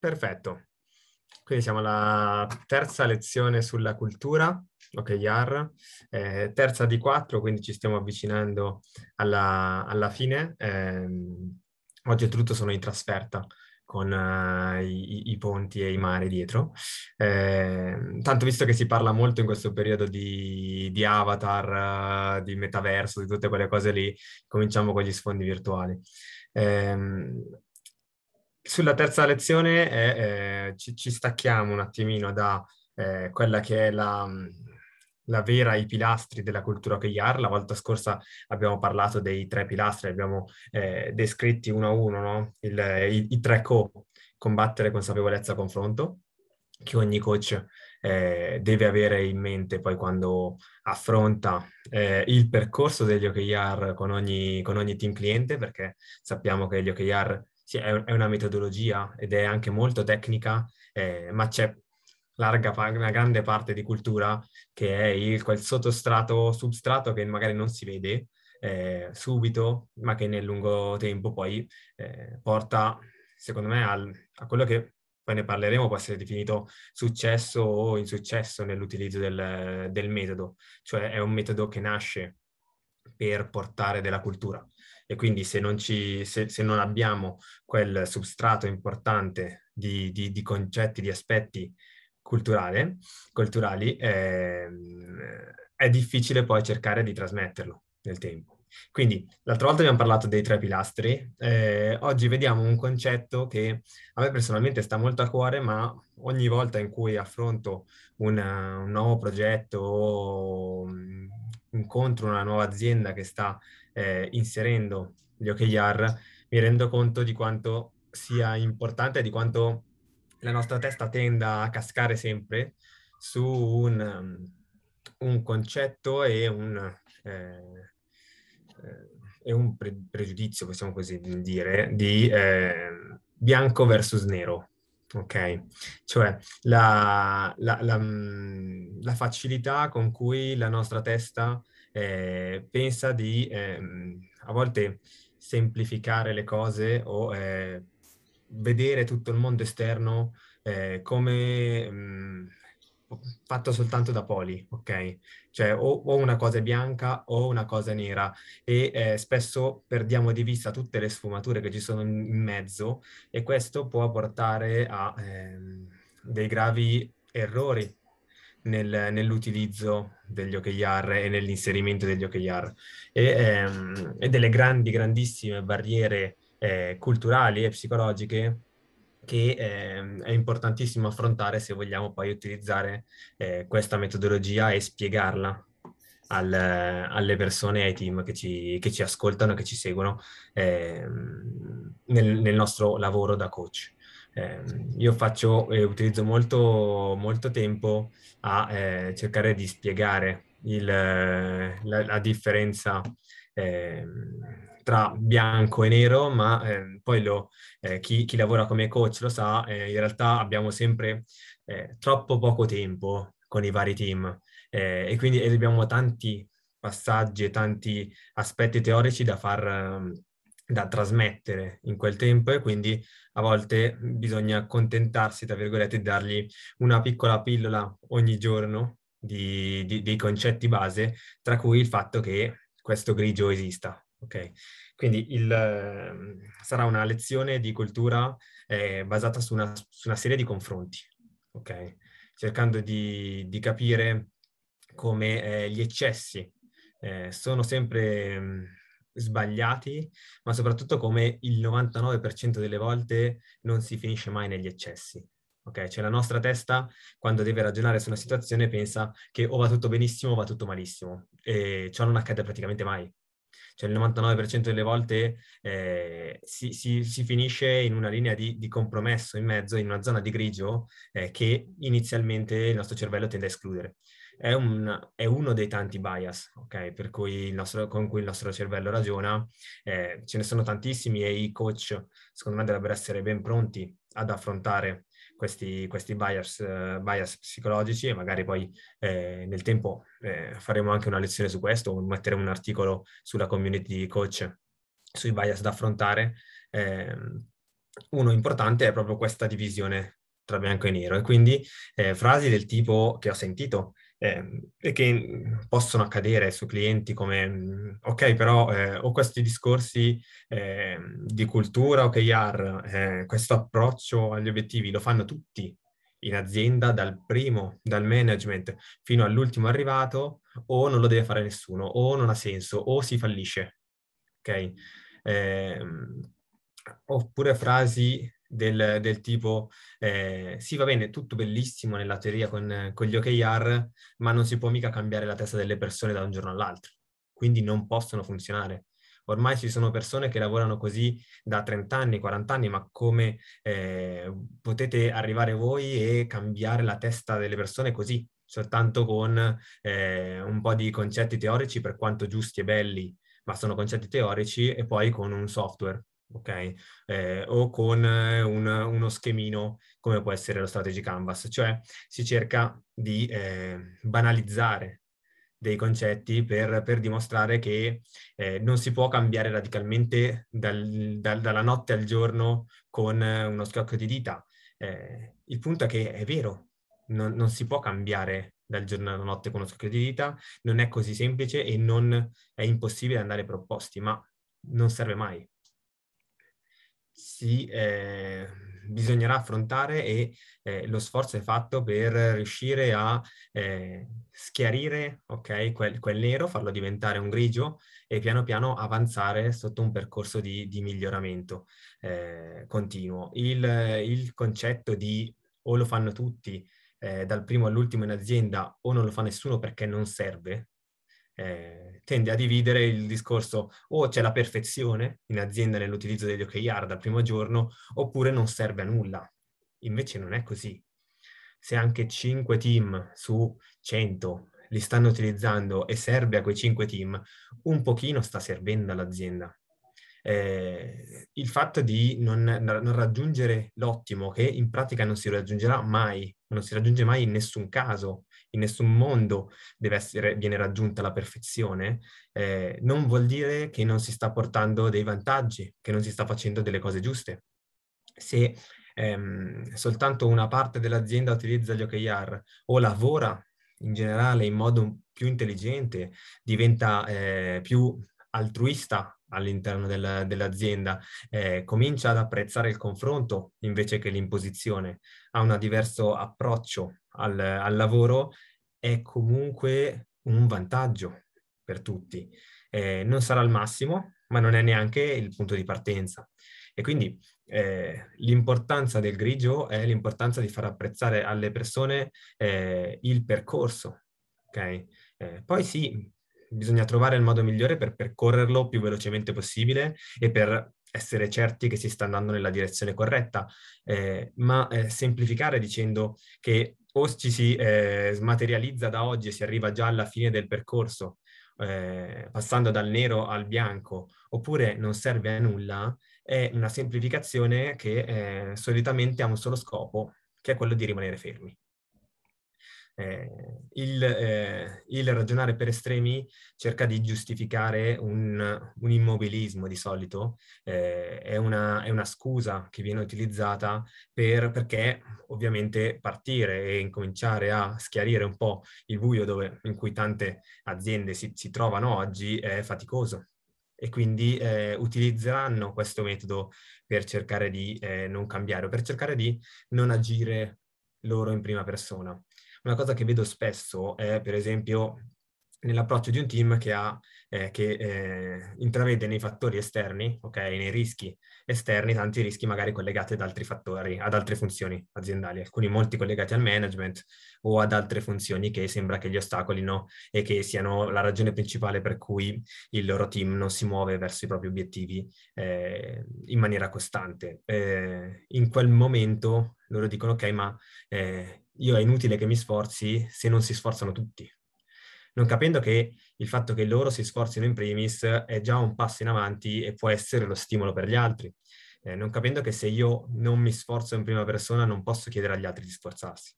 Perfetto. Quindi siamo alla terza lezione sulla cultura, OKR, eh, terza di quattro, quindi ci stiamo avvicinando alla, alla fine. Eh, oggi tutto sono in trasferta con uh, i, i, ponti e i mari dietro. Eh, tanto visto che si parla molto in questo periodo di, di avatar, uh, di metaverso, di tutte quelle cose lì, cominciamo con gli sfondi virtuali. Eh, sulla terza lezione è, eh, ci, ci, stacchiamo un attimino da eh, quella che è la, la, vera, i pilastri della cultura OKR. La volta scorsa abbiamo parlato dei tre pilastri, abbiamo eh, descritti uno a uno no? Il, i, i, tre co, combattere, consapevolezza, confronto, che ogni coach eh, deve avere in mente poi quando affronta eh, il percorso degli OKR con ogni, con ogni team cliente, perché sappiamo che gli OKR sì, è, è, una metodologia ed è anche molto tecnica, eh, ma c'è larga, una grande parte di cultura che è il, quel sottostrato, substrato che magari non si vede eh, subito, ma che nel lungo tempo poi eh, porta, secondo me, al, a quello che poi ne parleremo, può essere definito successo o insuccesso nell'utilizzo del, del metodo, cioè è un metodo che nasce per portare della cultura e quindi se non, ci, se, se non abbiamo quel substrato importante di, di, di concetti, di aspetti culturali, eh, è difficile poi cercare di trasmetterlo nel tempo. Quindi, l'altra volta abbiamo parlato dei tre pilastri, eh, oggi vediamo un concetto che a me personalmente sta molto a cuore, ma ogni volta in cui affronto una, un nuovo progetto o incontro una nuova azienda che sta eh, inserendo gli OKR, mi rendo conto di quanto sia importante di quanto la nostra testa tenda a cascare sempre su un, um, un concetto e un, eh, eh, e un pre- pregiudizio, possiamo così dire, di eh, bianco versus nero. Ok, cioè la, la, la, mm, la, facilità con cui la nostra testa eh, pensa di eh, a volte semplificare le cose o eh, vedere tutto il mondo esterno eh, come mh, mm, fatto soltanto da poli, ok? Cioè o, o, una cosa è bianca o una cosa è nera e eh, spesso perdiamo di vista tutte le sfumature che ci sono in mezzo e questo può portare a ehm, dei gravi errori nel, nell'utilizzo degli OKR e nell'inserimento degli OKR e, ehm, e delle grandi, grandissime barriere eh, culturali e psicologiche che eh, è importantissimo affrontare se vogliamo poi utilizzare eh, questa metodologia e spiegarla al, alle persone e ai team che ci, che ci ascoltano, che ci seguono eh, nel, nel, nostro lavoro da coach. Eh, io faccio e utilizzo molto, molto tempo a eh, cercare di spiegare il, la, la, differenza eh, tra bianco e nero, ma eh, poi lo, eh, chi, chi, lavora come coach lo sa, eh, in realtà abbiamo sempre eh, troppo poco tempo con i vari team e quindi abbiamo tanti passaggi e tanti aspetti teorici da far ehm, da trasmettere in quel tempo e quindi a volte bisogna accontentarsi, tra virgolette, di dargli una piccola pillola ogni giorno di, di, dei concetti base, tra cui il fatto che questo grigio esista. Ok, quindi il, eh, sarà una lezione di cultura eh, basata su una, su una, serie di confronti, ok? Cercando di, di capire come eh, gli eccessi eh, sono sempre mh, sbagliati, ma soprattutto come il 99% delle volte non si finisce mai negli eccessi. Ok, cioè la nostra testa quando deve ragionare su una situazione pensa che o va tutto benissimo o va tutto malissimo e ciò non accade praticamente mai. cioè il 99% delle volte eh, si, si, si, finisce in una linea di, di, compromesso in mezzo, in una zona di grigio eh, che inizialmente il nostro cervello tende a escludere. È, un, è uno dei tanti bias okay, cui nostro, con cui il nostro cervello ragiona, eh, ce ne sono tantissimi e i coach secondo me dovrebbero essere ben pronti ad affrontare questi, questi bias, uh, bias, psicologici e magari poi eh, nel tempo eh, faremo anche una lezione su questo, o metteremo un articolo sulla community coach sui bias da affrontare. Eh, uno importante è proprio questa divisione tra bianco e nero e quindi eh, frasi del tipo che ho sentito eh, e che possono accadere su clienti come, mm, ok, però eh, ho questi discorsi eh, di cultura OKR, eh, questo approccio agli obiettivi lo fanno tutti in azienda dal primo, dal management fino all'ultimo arrivato, o non lo deve fare nessuno, o non ha senso, o si fallisce. Ok? Ehm, oppure frasi del, del tipo eh, sì va bene, tutto bellissimo nella teoria con, con gli OKR, ma non si può mica cambiare la testa delle persone da un giorno all'altro, quindi non possono funzionare. Ormai ci sono persone che lavorano così da 30 anni, 40 anni, ma come eh, potete arrivare voi e cambiare la testa delle persone così, soltanto con eh, un po' di concetti teorici, per quanto giusti e belli, ma sono concetti teorici, e poi con un software ok? Eh, o con un, uno schemino come può essere lo Strategy Canvas, cioè si cerca di eh, banalizzare dei concetti per, per dimostrare che eh, non si può cambiare radicalmente dal, dal, dalla notte al giorno con uno scocco di dita. Eh, il punto è che è vero, non, non si può cambiare dal giorno alla notte con uno scocco di dita, non è così semplice e non è impossibile andare proposti, ma non serve mai si, eh, bisognerà affrontare e eh, lo sforzo è fatto per riuscire a eh, schiarire okay, quel, quel, nero, farlo diventare un grigio e piano piano avanzare sotto un percorso di, di miglioramento eh, continuo. Il, il, concetto di o lo fanno tutti eh, dal primo all'ultimo in azienda o non lo fa nessuno perché non serve, eh, tende a dividere il discorso o c'è la perfezione in azienda nell'utilizzo degli OKR dal primo giorno oppure non serve a nulla. Invece non è così. Se anche 5 team su 100 li stanno utilizzando e serve a quei 5 team, un pochino sta servendo all'azienda. Eh, il fatto di non, non, raggiungere l'ottimo, che in pratica non si raggiungerà mai, non si raggiunge mai in nessun caso, in nessun mondo essere, viene raggiunta la perfezione, eh, non vuol dire che non si sta portando dei vantaggi, che non si sta facendo delle cose giuste. Se ehm, soltanto una parte dell'azienda utilizza gli OKR o lavora in generale in modo più intelligente, diventa eh, più altruista all'interno del, dell'azienda, eh, comincia ad apprezzare il confronto invece che l'imposizione, ha un diverso approccio al, al lavoro, è comunque un vantaggio per tutti. Eh, non sarà il massimo, ma non è neanche il punto di partenza. E quindi eh, l'importanza del grigio è l'importanza di far apprezzare alle persone eh, il percorso. Okay? Eh, poi sì, bisogna trovare il modo migliore per percorrerlo più velocemente possibile e per essere certi che si sta andando nella direzione corretta, eh, ma eh, semplificare dicendo che o ci si eh, smaterializza da oggi e si arriva già alla fine del percorso, eh, passando dal nero al bianco, oppure non serve a nulla, è una semplificazione che eh, solitamente ha un solo scopo, che è quello di rimanere fermi. Eh, il, eh, il, ragionare per estremi cerca di giustificare un, un immobilismo di solito, eh, è, una, è, una, scusa che viene utilizzata per, perché ovviamente partire e incominciare a schiarire un po' il buio dove, in cui tante aziende si, si trovano oggi è faticoso e quindi eh, utilizzeranno questo metodo per cercare di eh, non cambiare o per cercare di non agire loro in prima persona. Una cosa che vedo spesso è, per esempio, nell'approccio di un team che, ha, eh, che eh, intravede nei fattori esterni, ok, nei rischi esterni, tanti rischi magari collegati ad altri fattori, ad altre funzioni aziendali, alcuni molti collegati al management o ad altre funzioni che sembra che gli ostacolino e che siano la ragione principale per cui il loro team non si muove verso i propri obiettivi eh, in maniera costante. Eh, in quel momento loro dicono ok, ma eh, io è inutile che mi sforzi se non si sforzano tutti non capendo che il fatto che loro si sforzino in primis è già un passo in avanti e può essere lo stimolo per gli altri. Eh, non capendo che se io non mi sforzo in prima persona non posso chiedere agli altri di sforzarsi.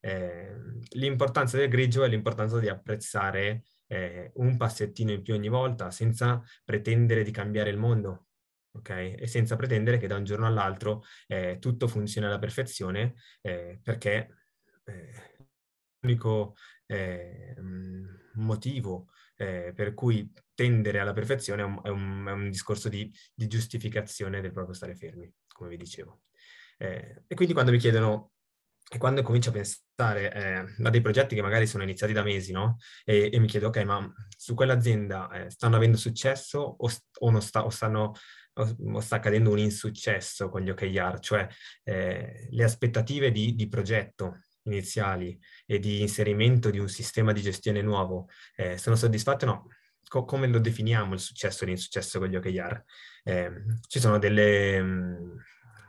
Eh, l'importanza del grigio è l'importanza di apprezzare eh, un passettino in più ogni volta senza pretendere di cambiare il mondo, ok? E senza pretendere che da un giorno all'altro eh, tutto funzioni alla perfezione eh, perché l'unico eh, motivo eh, per cui tendere alla perfezione è un, è un, è un discorso di, di, giustificazione del proprio stare fermi, come vi dicevo. Eh, e quindi quando mi chiedono, e quando comincio a pensare eh, a dei progetti che magari sono iniziati da mesi, no? E, e mi chiedo, ok, ma su quell'azienda eh, stanno avendo successo o, o, sta, o stanno o sta accadendo un insuccesso con gli OKR, cioè eh, le aspettative di, di, progetto iniziali e di inserimento di un sistema di gestione nuovo, eh, sono soddisfatto o no? Co- come lo definiamo il successo e l'insuccesso con gli OKR? Eh, ci sono delle, mh,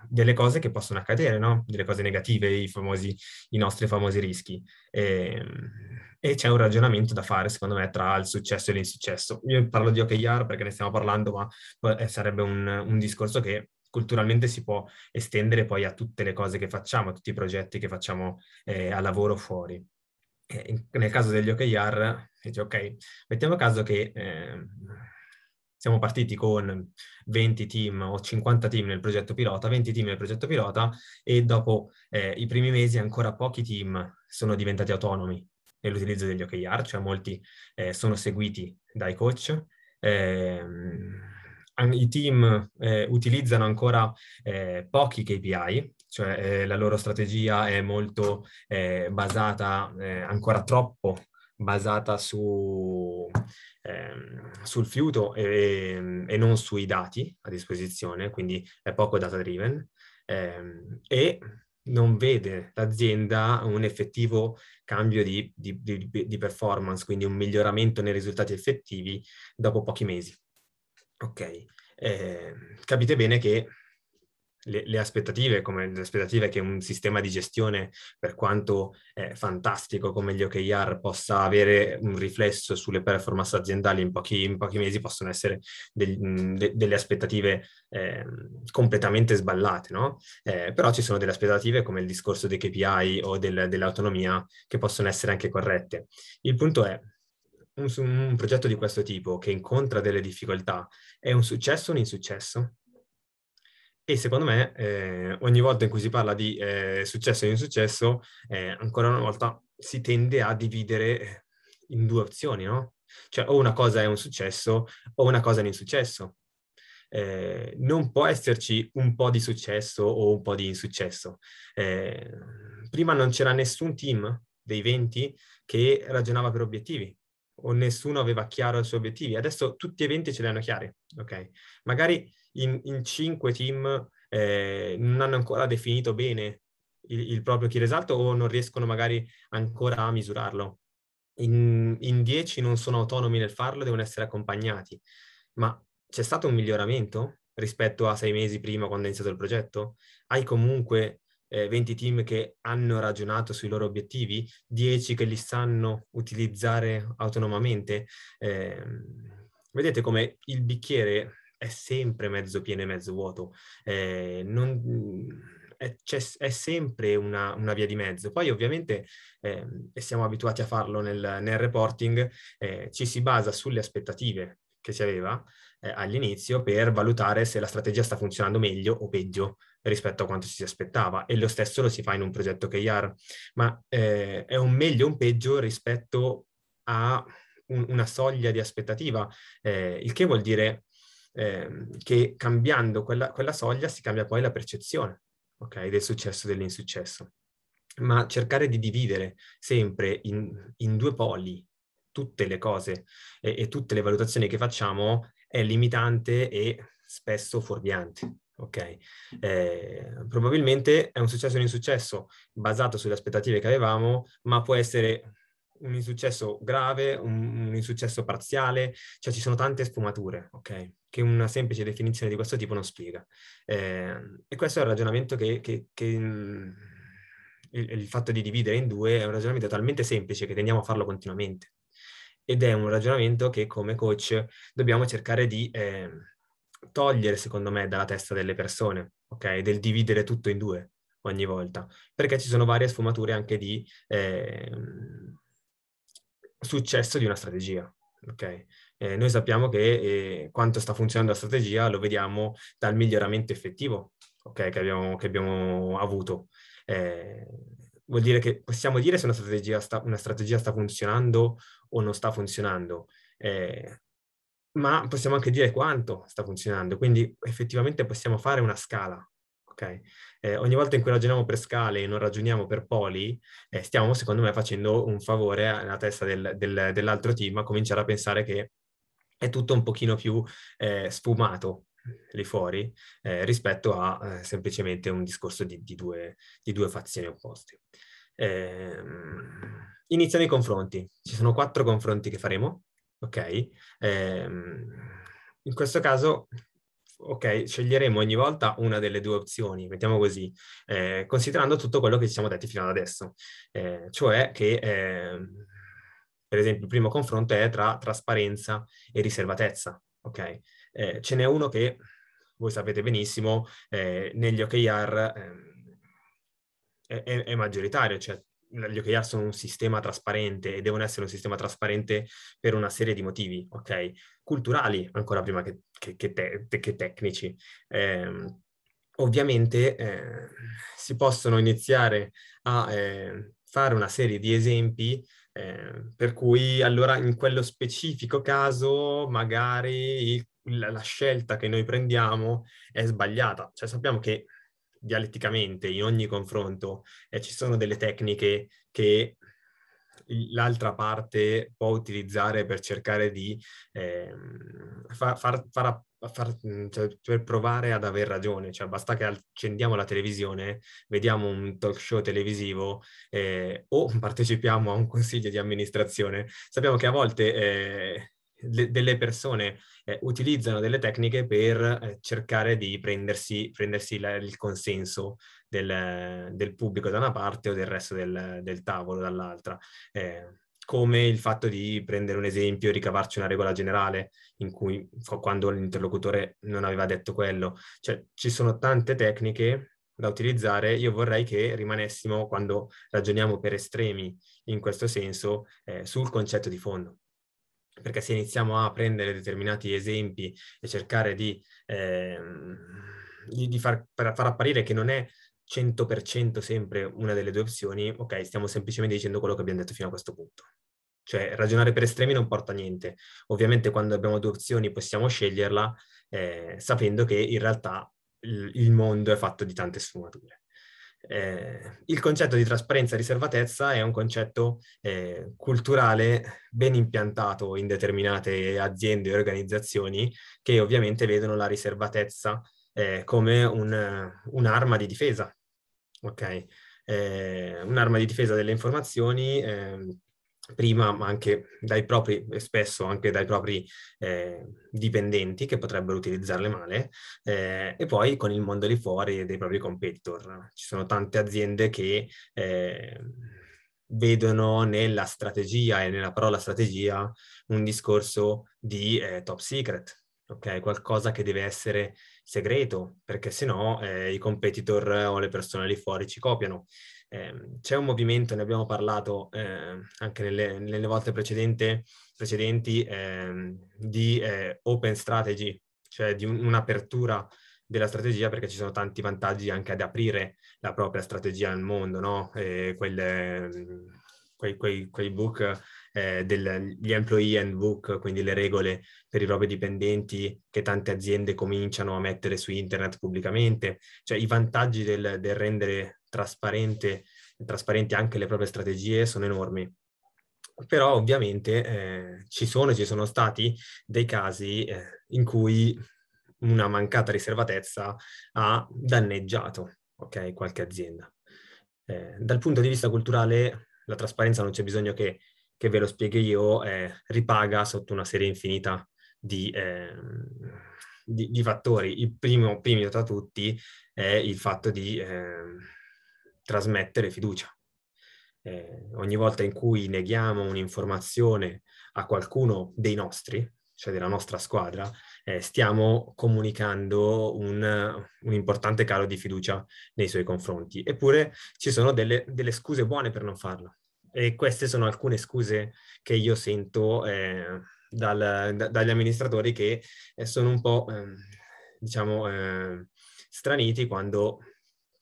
delle, cose che possono accadere, no? Delle cose negative, i, famosi, i nostri famosi rischi. E, e c'è un ragionamento da fare, secondo me, tra il successo e l'insuccesso. Io parlo di OKR perché ne stiamo parlando, ma eh, sarebbe un, un discorso che culturalmente si può estendere poi a tutte le cose che facciamo, a tutti i progetti che facciamo eh, a lavoro fuori. Eh, nel caso degli OKR, dice ok, mettiamo caso che eh, siamo partiti con 20 team o 50 team nel progetto pilota, 20 team nel progetto pilota e dopo eh, i primi mesi ancora pochi team sono diventati autonomi nell'utilizzo degli OKR, cioè molti eh, sono seguiti dai coach. Eh, i team eh, utilizzano ancora eh, pochi KPI, cioè eh, la loro strategia è molto eh, basata, eh, ancora troppo basata su, ehm, sul fiuto e, e, non sui dati a disposizione, quindi è poco data driven ehm, e non vede l'azienda un effettivo cambio di, di, di, di performance, quindi un miglioramento nei risultati effettivi dopo pochi mesi. Ok, eh, capite bene che le, le, aspettative, come le aspettative che un sistema di gestione, per quanto eh, fantastico come gli OKR, possa avere un riflesso sulle performance aziendali in pochi, in pochi mesi, possono essere del, de, delle aspettative eh, completamente sballate, no? Eh, però ci sono delle aspettative come il discorso dei KPI o del, dell'autonomia che possono essere anche corrette. Il punto è, un, un, progetto di questo tipo che incontra delle difficoltà è un successo o un insuccesso? E secondo me eh, ogni volta in cui si parla di eh, successo e insuccesso, eh, ancora una volta si tende a dividere in due opzioni, no? Cioè o una cosa è un successo o una cosa è un insuccesso. Eh, non può esserci un po' di successo o un po' di insuccesso. Eh, prima non c'era nessun team dei 20 che ragionava per obiettivi o nessuno aveva chiaro i suoi obiettivi. Adesso tutti e 20 ce li hanno chiari, ok? Magari in, in 5 team eh, non hanno ancora definito bene il, il, proprio key result o non riescono magari ancora a misurarlo. In, in 10 non sono autonomi nel farlo, devono essere accompagnati. Ma c'è stato un miglioramento rispetto a sei mesi prima quando è iniziato il progetto? Hai comunque eh, 20 team che hanno ragionato sui loro obiettivi, 10 che li sanno utilizzare autonomamente. Eh, vedete come il bicchiere è sempre mezzo pieno e mezzo vuoto. Eh, non, è, è, sempre una, una, via di mezzo. Poi ovviamente, eh, e siamo abituati a farlo nel, nel reporting, eh, ci si basa sulle aspettative che si aveva eh, all'inizio per valutare se la strategia sta funzionando meglio o peggio rispetto a quanto ci si aspettava e lo stesso lo si fa in un progetto KR, ma eh, è un meglio o un peggio rispetto a un, una soglia di aspettativa, eh, il che vuol dire eh, che cambiando quella, quella, soglia si cambia poi la percezione okay, del successo e dell'insuccesso. Ma cercare di dividere sempre in, in due poli tutte le cose e, e tutte le valutazioni che facciamo è limitante e spesso fuorviante. Ok, eh, probabilmente è un successo o un insuccesso basato sulle aspettative che avevamo, ma può essere un insuccesso grave, un, un, insuccesso parziale, cioè ci sono tante sfumature, ok? Che una semplice definizione di questo tipo non spiega. Eh, e questo è un ragionamento che, che, che mm, il, il, fatto di dividere in due è un ragionamento talmente semplice che tendiamo a farlo continuamente. Ed è un ragionamento che come coach dobbiamo cercare di eh, togliere, secondo me, dalla testa delle persone, ok? Del dividere tutto in due ogni volta, perché ci sono varie sfumature anche di... Eh, successo di una strategia. Okay? Eh, noi sappiamo che eh, quanto sta funzionando la strategia lo vediamo dal miglioramento effettivo okay, che, abbiamo, che, abbiamo, avuto. Eh, vuol dire che possiamo dire se una strategia sta, una strategia sta funzionando o non sta funzionando, eh, ma possiamo anche dire quanto sta funzionando. Quindi effettivamente possiamo fare una scala ok? Eh, ogni volta in cui ragioniamo per scale e non ragioniamo per poli, eh, stiamo secondo me facendo un favore alla testa del, del, dell'altro team a cominciare a pensare che è tutto un pochino più eh, sfumato lì fuori eh, rispetto a eh, semplicemente un discorso di, di, due, di due, fazioni opposte. Ehm, iniziano i confronti. Ci sono quattro confronti che faremo, ok? Ehm, in questo caso ok, sceglieremo ogni volta una delle due opzioni, mettiamo così, eh, considerando tutto quello che ci siamo detti fino ad adesso, eh, cioè che, eh, per esempio, il primo confronto è tra trasparenza e riservatezza, ok? Eh, ce n'è uno che, voi sapete benissimo, eh, negli OKR ehm, è, è, maggioritario, cioè gli OKR sono un sistema trasparente e devono essere un sistema trasparente per una serie di motivi, ok? Culturali, ancora prima che, che, che, te, che tecnici. Eh, ovviamente eh, si possono iniziare a eh, fare una serie di esempi eh, per cui allora in quello specifico caso magari il, la, la scelta che noi prendiamo è sbagliata. Cioè sappiamo che dialetticamente in ogni confronto e ci sono delle tecniche che l'altra parte può utilizzare per cercare di eh, far, far, far, far cioè, per provare ad aver ragione, cioè basta che accendiamo la televisione, vediamo un talk show televisivo eh, o partecipiamo a un consiglio di amministrazione, sappiamo che a volte eh, le, delle persone eh, utilizzano delle tecniche per eh, cercare di prendersi, prendersi la, il consenso del, del, pubblico da una parte o del resto del, del tavolo dall'altra. Eh, come il fatto di prendere un esempio e ricavarci una regola generale in cui quando l'interlocutore non aveva detto quello. Cioè ci sono tante tecniche da utilizzare, io vorrei che rimanessimo, quando ragioniamo per estremi in questo senso, eh, sul concetto di fondo perché se iniziamo a prendere determinati esempi e cercare di, eh, di, di far, far, apparire che non è 100% sempre una delle due opzioni, ok, stiamo semplicemente dicendo quello che abbiamo detto fino a questo punto. Cioè, ragionare per estremi non porta a niente. Ovviamente quando abbiamo due opzioni possiamo sceglierla eh, sapendo che in realtà il, il mondo è fatto di tante sfumature. Eh, il concetto di trasparenza e riservatezza è un concetto eh, culturale ben impiantato in determinate aziende e organizzazioni che ovviamente vedono la riservatezza eh, come un, un'arma di difesa, ok? Eh, un'arma di difesa delle informazioni ehm, prima ma anche dai propri, e spesso anche dai propri eh, dipendenti che potrebbero utilizzarle male, eh, e poi con il mondo di fuori dei propri competitor. Ci sono tante aziende che eh, vedono nella strategia e nella parola strategia un discorso di eh, top secret, ok? Qualcosa che deve essere segreto, perché se no eh, i competitor o le persone lì fuori ci copiano. Eh, c'è un movimento, ne abbiamo parlato eh, anche nelle, nelle, volte precedenti, eh, di open strategy, cioè di un, un'apertura della strategia perché ci sono tanti vantaggi anche ad aprire la propria strategia nel mondo, no? Quelle, quei, quei, quei, book eh, degli employee handbook, quindi le regole per i propri dipendenti che tante aziende cominciano a mettere su internet pubblicamente, cioè i vantaggi del, del rendere trasparente, trasparenti anche le proprie strategie sono enormi. però ovviamente eh, ci sono ci sono stati dei casi eh, in cui una mancata riservatezza ha danneggiato okay, qualche azienda. Eh, dal punto di vista culturale la trasparenza non c'è bisogno che, che ve lo spieghi io, eh, ripaga sotto una serie infinita di, ehm, di, di fattori. Il primo, primo tra tutti è il fatto di ehm, trasmettere fiducia. Eh, ogni volta in cui neghiamo un'informazione a qualcuno dei nostri, cioè della nostra squadra, eh, stiamo comunicando un, un, importante calo di fiducia nei suoi confronti. Eppure ci sono delle, delle, scuse buone per non farlo. E queste sono alcune scuse che io sento eh, dal, da, dagli amministratori che eh, sono un po', ehm, diciamo, eh, straniti quando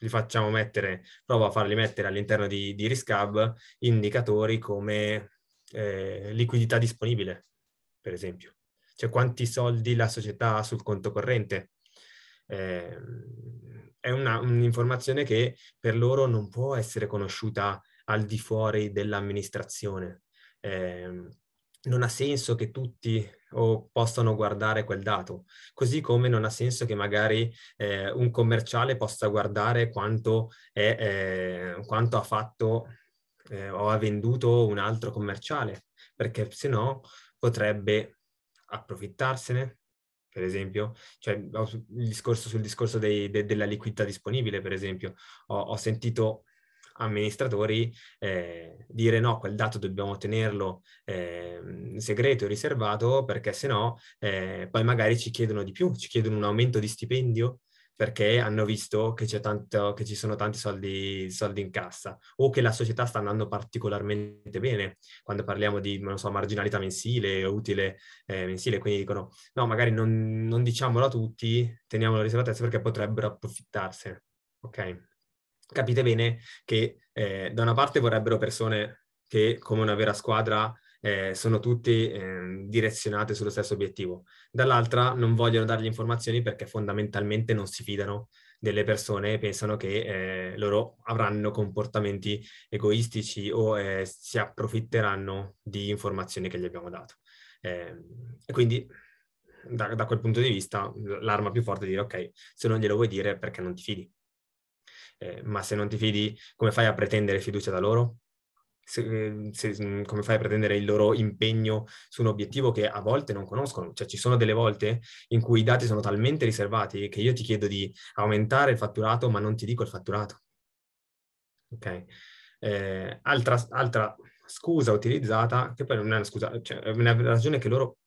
li facciamo mettere, provo a farli mettere all'interno di, di Riscab indicatori come eh, liquidità disponibile, per esempio cioè quanti soldi la società ha sul conto corrente. Eh, è una, un'informazione che per loro non può essere conosciuta al di fuori dell'amministrazione. Eh, non ha senso che tutti o possano guardare quel dato, così come non ha senso che magari eh, un commerciale possa guardare quanto, è, eh, quanto ha fatto eh, o ha venduto un altro commerciale, perché se no potrebbe approfittarsene, per esempio, cioè il discorso sul discorso dei, de, della liquidità disponibile, per esempio, ho, ho sentito amministratori eh, dire no, quel dato dobbiamo tenerlo eh, segreto e riservato perché se no eh, poi magari ci chiedono di più, ci chiedono un aumento di stipendio perché hanno visto che, tanto, che ci sono tanti soldi, soldi, in cassa o che la società sta andando particolarmente bene quando parliamo di, so, marginalità mensile, utile eh, mensile, quindi dicono no, magari non, non diciamolo a tutti, teniamolo riservatezza perché potrebbero approfittarsene, ok? Capite bene che eh, da una parte vorrebbero persone che come una vera squadra eh, sono tutti eh, direzionate sullo stesso obiettivo. Dall'altra non vogliono dargli informazioni perché fondamentalmente non si fidano delle persone e pensano che eh, loro avranno comportamenti egoistici o eh, si approfitteranno di informazioni che gli abbiamo dato. Ehm, e quindi da, da, quel punto di vista l'arma più forte è dire ok, se non glielo vuoi dire perché non ti fidi. Eh, ma se non ti fidi, come fai a pretendere fiducia da loro? se, ehm, se, mm, come fai a pretendere il loro impegno su un obiettivo che a volte non conoscono. Cioè ci sono delle volte in cui i dati sono talmente riservati che io ti chiedo di aumentare il fatturato ma non ti dico il fatturato. Ok? Eh, altra, altra, scusa utilizzata, che poi non è una scusa, cioè è una ragione che loro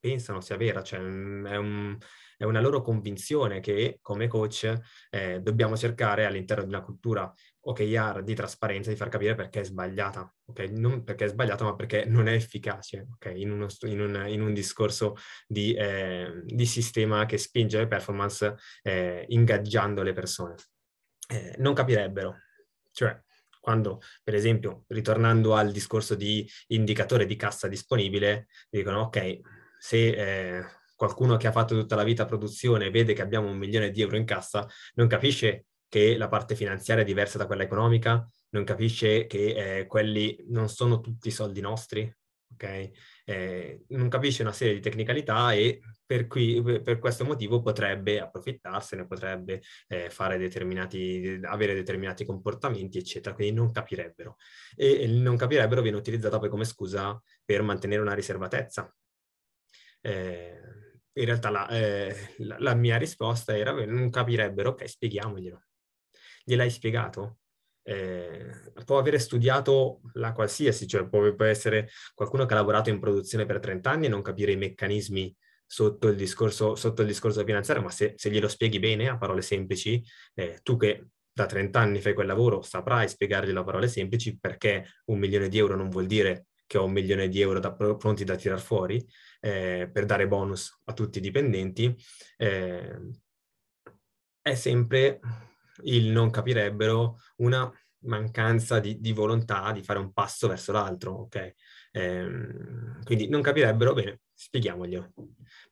pensano sia vera, cioè mm, è un, è una loro convinzione che come coach eh, dobbiamo cercare all'interno di una cultura OKR di trasparenza di far capire perché è sbagliata, ok? Non perché è sbagliata, ma perché non è efficace, ok? In, uno, in, un, in un, discorso di, eh, di, sistema che spinge le performance eh, ingaggiando le persone. Eh, non capirebbero, cioè quando, per esempio, ritornando al discorso di indicatore di cassa disponibile, dicono ok, se eh, qualcuno che ha fatto tutta la vita produzione vede che abbiamo un milione di euro in cassa, non capisce che la parte finanziaria è diversa da quella economica, non capisce che eh, quelli non sono tutti soldi nostri, ok? Eh, non capisce una serie di tecnicalità e per, cui, per questo motivo potrebbe approfittarsene, potrebbe eh, determinati, avere determinati comportamenti, eccetera, quindi non capirebbero. E il non capirebbero viene utilizzata poi come scusa per mantenere una riservatezza. Eh, in realtà la, eh, la, la, mia risposta era non capirebbero, ok, spieghiamoglielo. Gliel'hai spiegato? Eh, può avere studiato la qualsiasi, cioè può, può, essere qualcuno che ha lavorato in produzione per 30 anni e non capire i meccanismi sotto il discorso, sotto il discorso finanziario, ma se, se glielo spieghi bene a parole semplici, eh, tu che da 30 anni fai quel lavoro saprai spiegarglielo a parole semplici perché un milione di euro non vuol dire che ho un milione di euro da, pronti da tirar fuori eh, per dare bonus a tutti i dipendenti, eh, è sempre il non capirebbero una mancanza di, di, volontà di fare un passo verso l'altro, ok? Eh, quindi non capirebbero, bene, spieghiamoglielo.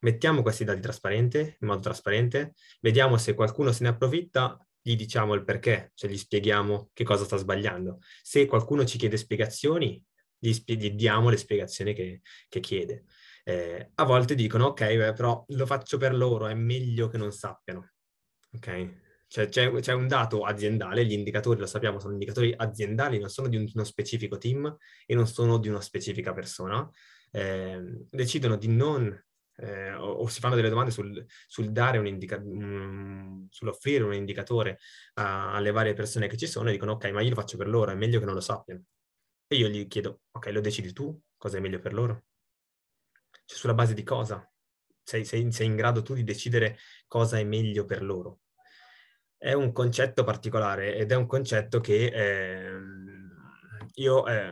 Mettiamo questi dati trasparenti, in modo trasparente, vediamo se qualcuno se ne approfitta, gli diciamo il perché, cioè gli spieghiamo che cosa sta sbagliando. Se qualcuno ci chiede spiegazioni, gli, spie- gli diamo le spiegazioni che, che chiede. Eh, a volte dicono, ok, beh, però lo faccio per loro, è meglio che non sappiano. Ok? Cioè, c'è, c'è, un dato aziendale, gli indicatori, lo sappiamo, sono indicatori aziendali, non sono di uno specifico team e non sono di una specifica persona. Eh, decidono di non eh, o, o, si fanno delle domande sul, sul dare un indica- um, sull'offrire un indicatore a, alle varie persone che ci sono e dicono ok, ma io lo faccio per loro, è meglio che non lo sappiano. E io gli chiedo, ok, lo decidi tu? Cosa è meglio per loro? Cioè, sulla base di cosa? Sei, sei, sei in grado tu di decidere cosa è meglio per loro? È un concetto particolare ed è un concetto che eh, io... Eh,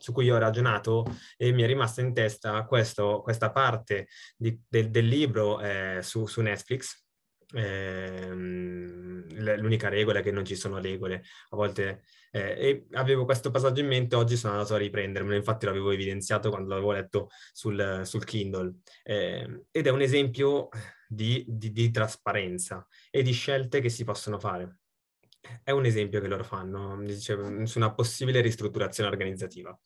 su cui ho ragionato e mi è rimasta in testa questo, questa parte di, del, del, libro eh, su, su, Netflix. Eh, l'unica regola è che non ci sono regole, a volte eh, e avevo questo passaggio in mente, oggi sono andato a riprendermelo, infatti l'avevo evidenziato quando l'avevo letto sul, sul Kindle, eh, ed è un esempio di, di, di trasparenza e di scelte che si possono fare. È un esempio che loro fanno dice, su una possibile ristrutturazione organizzativa.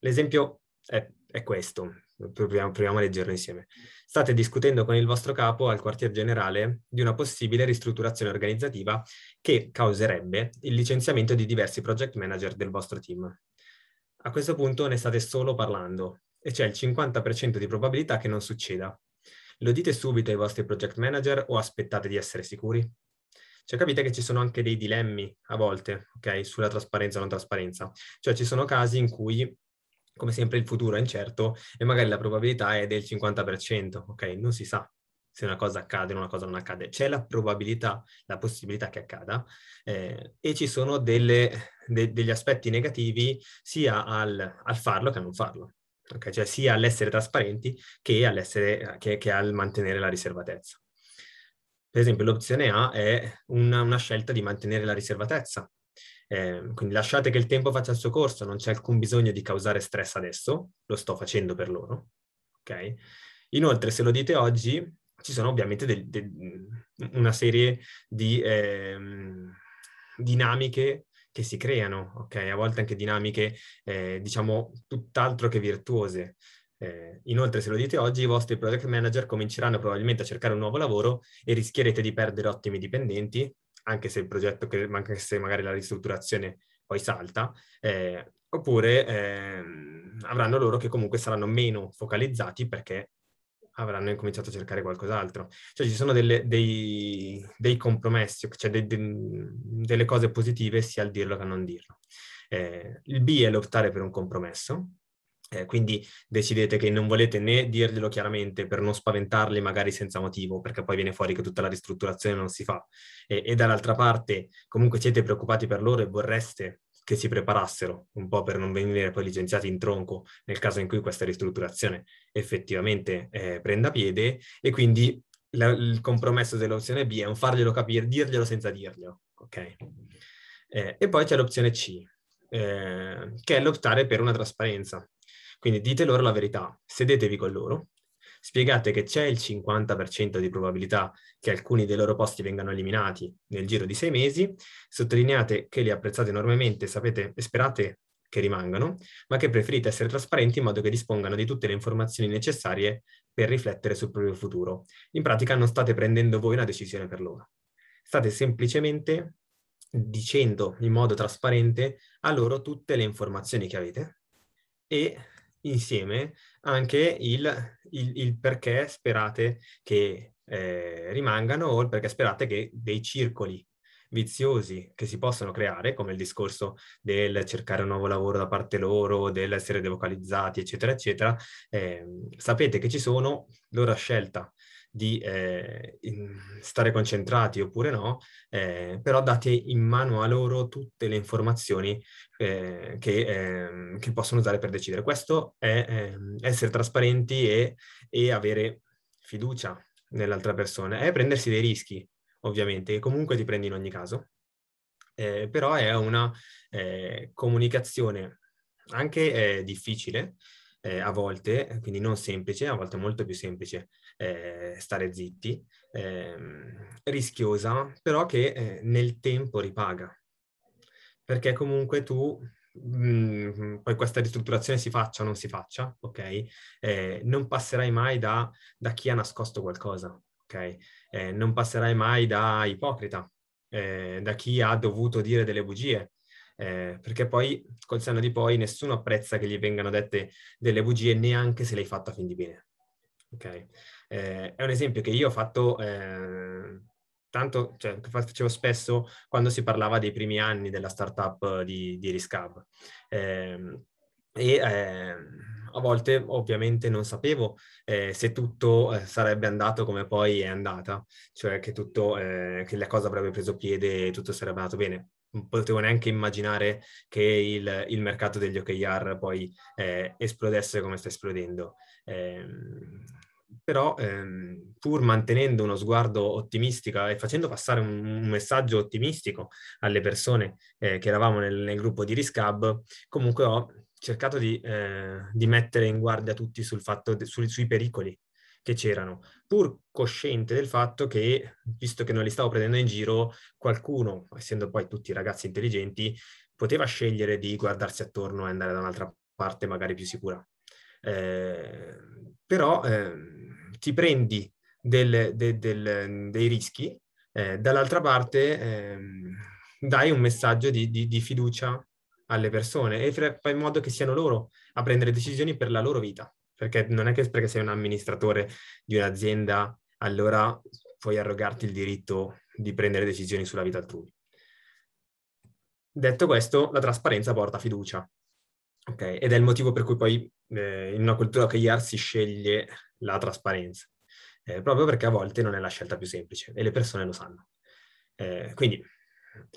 L'esempio è, è questo, proviamo, proviamo, a leggerlo insieme. State discutendo con il vostro capo al quartier generale di una possibile ristrutturazione organizzativa che causerebbe il licenziamento di diversi project manager del vostro team. A questo punto ne state solo parlando e c'è il 50% di probabilità che non succeda. Lo dite subito ai vostri project manager o aspettate di essere sicuri? Cioè capite che ci sono anche dei dilemmi a volte, ok, sulla trasparenza o non trasparenza. Cioè ci sono casi in cui, come sempre, il futuro è incerto e magari la probabilità è del 50%, ok? Non si sa se una cosa accade o una cosa non accade. C'è la probabilità, la possibilità che accada eh, e ci sono delle, de, degli aspetti negativi sia al, al farlo che a non farlo. Okay? Cioè sia all'essere trasparenti che, all'essere, che, che al mantenere la riservatezza. Per esempio, l'opzione A è una, una scelta di mantenere la riservatezza. Eh, quindi lasciate che il tempo faccia il suo corso, non c'è alcun bisogno di causare stress adesso, lo sto facendo per loro. Ok? Inoltre, se lo dite oggi, ci sono ovviamente del, del, una serie di eh, dinamiche che si creano, ok? A volte anche dinamiche, eh, diciamo, tutt'altro che virtuose. Eh, inoltre, se lo dite oggi, i vostri project manager cominceranno probabilmente a cercare un nuovo lavoro e rischierete di perdere ottimi dipendenti, anche se il progetto, che, anche se magari la ristrutturazione poi salta, eh, oppure eh, avranno loro che comunque saranno meno focalizzati perché avranno incominciato a cercare qualcos'altro. Cioè ci sono delle, dei, dei, compromessi, cioè de, de, delle cose positive sia al dirlo che a non dirlo. Eh, il B è l'optare per un compromesso, eh, quindi decidete che non volete né dirglielo chiaramente per non spaventarli magari senza motivo, perché poi viene fuori che tutta la ristrutturazione non si fa. E, e dall'altra parte comunque siete preoccupati per loro e vorreste che si preparassero un po' per non venire poi licenziati in tronco nel caso in cui questa ristrutturazione effettivamente eh, prenda piede e quindi la, il compromesso dell'opzione B è un farglielo capire, dirglielo senza dirglielo, ok? Eh, e poi c'è l'opzione C, eh, che è l'optare per una trasparenza. Quindi dite loro la verità, sedetevi con loro, spiegate che c'è il 50% di probabilità che alcuni dei loro posti vengano eliminati nel giro di sei mesi, sottolineate che li apprezzate enormemente sapete, e sperate che rimangano, ma che preferite essere trasparenti in modo che dispongano di tutte le informazioni necessarie per riflettere sul proprio futuro. In pratica non state prendendo voi una decisione per loro. State semplicemente dicendo in modo trasparente a loro tutte le informazioni che avete e insieme anche il, il, il perché sperate che eh, rimangano o il perché sperate che dei circoli viziosi che si possono creare, come il discorso del cercare un nuovo lavoro da parte loro, dell'essere delocalizzati, eccetera, eccetera, eh, sapete che ci sono, loro scelta di eh, stare concentrati oppure no, eh, però date in mano a loro tutte le informazioni eh, che, ehm, che, possono usare per decidere. Questo è ehm, essere trasparenti e, e avere fiducia nell'altra persona, è prendersi dei rischi, ovviamente, che comunque ti prendi in ogni caso, eh, però è una eh, comunicazione anche eh, difficile, eh, a volte, quindi non semplice, a volte molto più semplice eh, stare zitti, eh, rischiosa, però che nel tempo ripaga. Perché comunque tu mh, poi questa ristrutturazione si faccia o non si faccia, ok? Eh, non passerai mai da, da, chi ha nascosto qualcosa, ok? Eh, non passerai mai da ipocrita, eh, da chi ha dovuto dire delle bugie, eh, perché poi col senno di poi nessuno apprezza che gli vengano dette delle bugie neanche se le hai fatto a fin di bene. Ok? Eh, è un esempio che io ho fatto eh, tanto, cioè, facevo spesso quando si parlava dei primi anni della startup di, di Riscab. Eh, e eh, a volte ovviamente non sapevo eh, se tutto eh, sarebbe andato come poi è andata, cioè che, tutto, eh, che la cosa avrebbe preso piede e tutto sarebbe andato bene. Non potevo neanche immaginare che il, il mercato degli OKR poi eh, esplodesse come sta esplodendo. Ehm, però ehm, pur mantenendo uno sguardo ottimistico e facendo passare un, un messaggio ottimistico alle persone eh, che eravamo nel, nel, gruppo di Riscab, comunque ho cercato di, eh, di mettere in guardia tutti sul fatto de, su, sui pericoli che c'erano, pur cosciente del fatto che, visto che non li stavo prendendo in giro, qualcuno, essendo poi tutti ragazzi intelligenti, poteva scegliere di guardarsi attorno e andare da un'altra parte magari più sicura. Eh, però eh, ti prendi del, de, del, dei rischi, eh, dall'altra parte ehm, dai un messaggio di, di, di fiducia alle persone e fai in modo che siano loro a prendere decisioni per la loro vita. Perché non è che perché sei un amministratore di un'azienda allora puoi arrogarti il diritto di prendere decisioni sulla vita altrui. Detto questo, la trasparenza porta fiducia. Okay? Ed è il motivo per cui poi eh, in una cultura OKR si sceglie la trasparenza, eh, proprio perché a volte non è la scelta più semplice e le persone lo sanno. Eh, quindi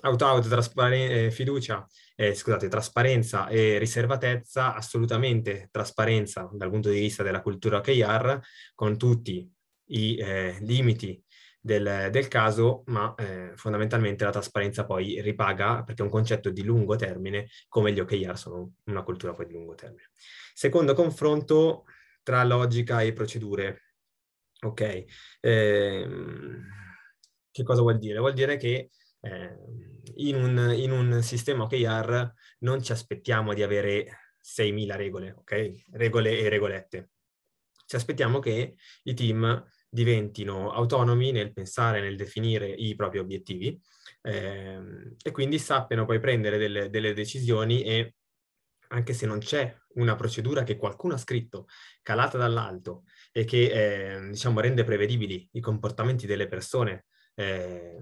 auto-auto, trasparen- eh, fiducia, eh, scusate, trasparenza e riservatezza, assolutamente trasparenza dal punto di vista della cultura OKR, con tutti i eh, limiti del, del, caso, ma eh, fondamentalmente la trasparenza poi ripaga perché è un concetto di lungo termine, come gli OKR sono una cultura poi di lungo termine. Secondo confronto tra logica e procedure. Ok, eh, che cosa vuol dire? Vuol dire che eh, in, un, in, un, sistema OKR non ci aspettiamo di avere 6.000 regole, ok? Regole e regolette. Ci aspettiamo che i team diventino autonomi nel pensare, nel definire i propri obiettivi eh, e quindi sappiano poi prendere delle, delle decisioni e anche se non c'è una procedura che qualcuno ha scritto, calata dall'alto e che eh, diciamo rende prevedibili i comportamenti delle persone eh,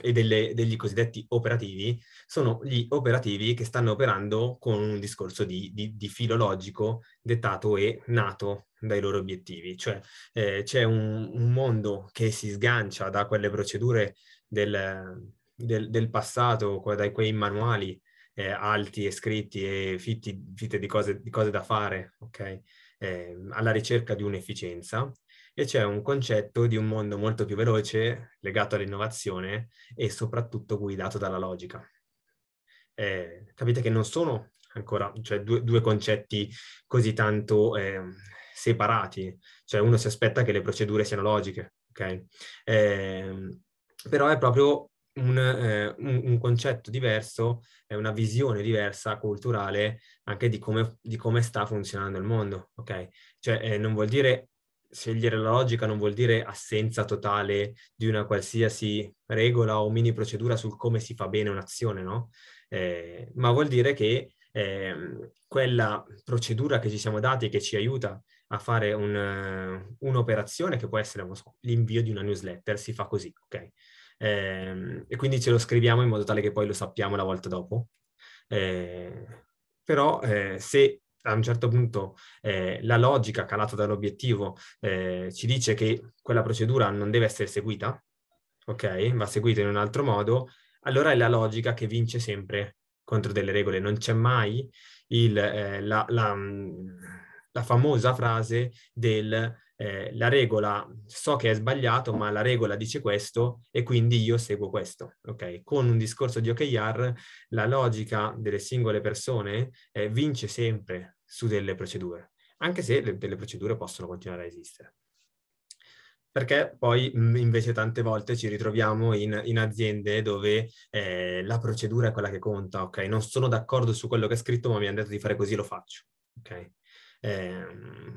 e delle, degli cosiddetti operativi, sono gli operativi che stanno operando con un discorso di, di, di filologico dettato e nato dai loro obiettivi. Cioè eh, c'è un, un, mondo che si sgancia da quelle procedure del, del, del passato, da quei manuali eh, alti e scritti e fitti, fitte di cose, di cose da fare, ok? Eh, alla ricerca di un'efficienza e c'è un concetto di un mondo molto più veloce, legato all'innovazione e soprattutto guidato dalla logica. Eh, capite che non sono ancora cioè, due, due concetti così tanto eh, separati, cioè uno si aspetta che le procedure siano logiche, ok? Eh, però è proprio un, eh, un, un, concetto diverso, è una visione diversa, culturale, anche di come, di come sta funzionando il mondo, ok? Cioè eh, non vuol dire scegliere la logica non vuol dire assenza totale di una qualsiasi regola o mini procedura sul come si fa bene un'azione, no? Eh, ma vuol dire che eh, quella procedura che ci siamo dati che ci aiuta a fare un, un'operazione che può essere so, l'invio di una newsletter, si fa così, ok? Eh, e quindi ce lo scriviamo in modo tale che poi lo sappiamo la volta dopo. Eh, però eh, se a un certo punto eh, la logica calata dall'obiettivo eh, ci dice che quella procedura non deve essere seguita, ok? Va seguita in un altro modo, allora è la logica che vince sempre contro delle regole. Non c'è mai il, eh, la, la, la, famosa frase del eh, la regola, so che è sbagliato, ma la regola dice questo e quindi io seguo questo. Ok? Con un discorso di OKR, la logica delle singole persone eh, vince sempre su delle procedure, anche se le, delle procedure possono continuare a esistere. perché poi invece tante volte ci ritroviamo in, in aziende dove eh, la procedura è quella che conta, ok? Non sono d'accordo su quello che è scritto, ma mi hanno detto di fare così, lo faccio, ok? Eh,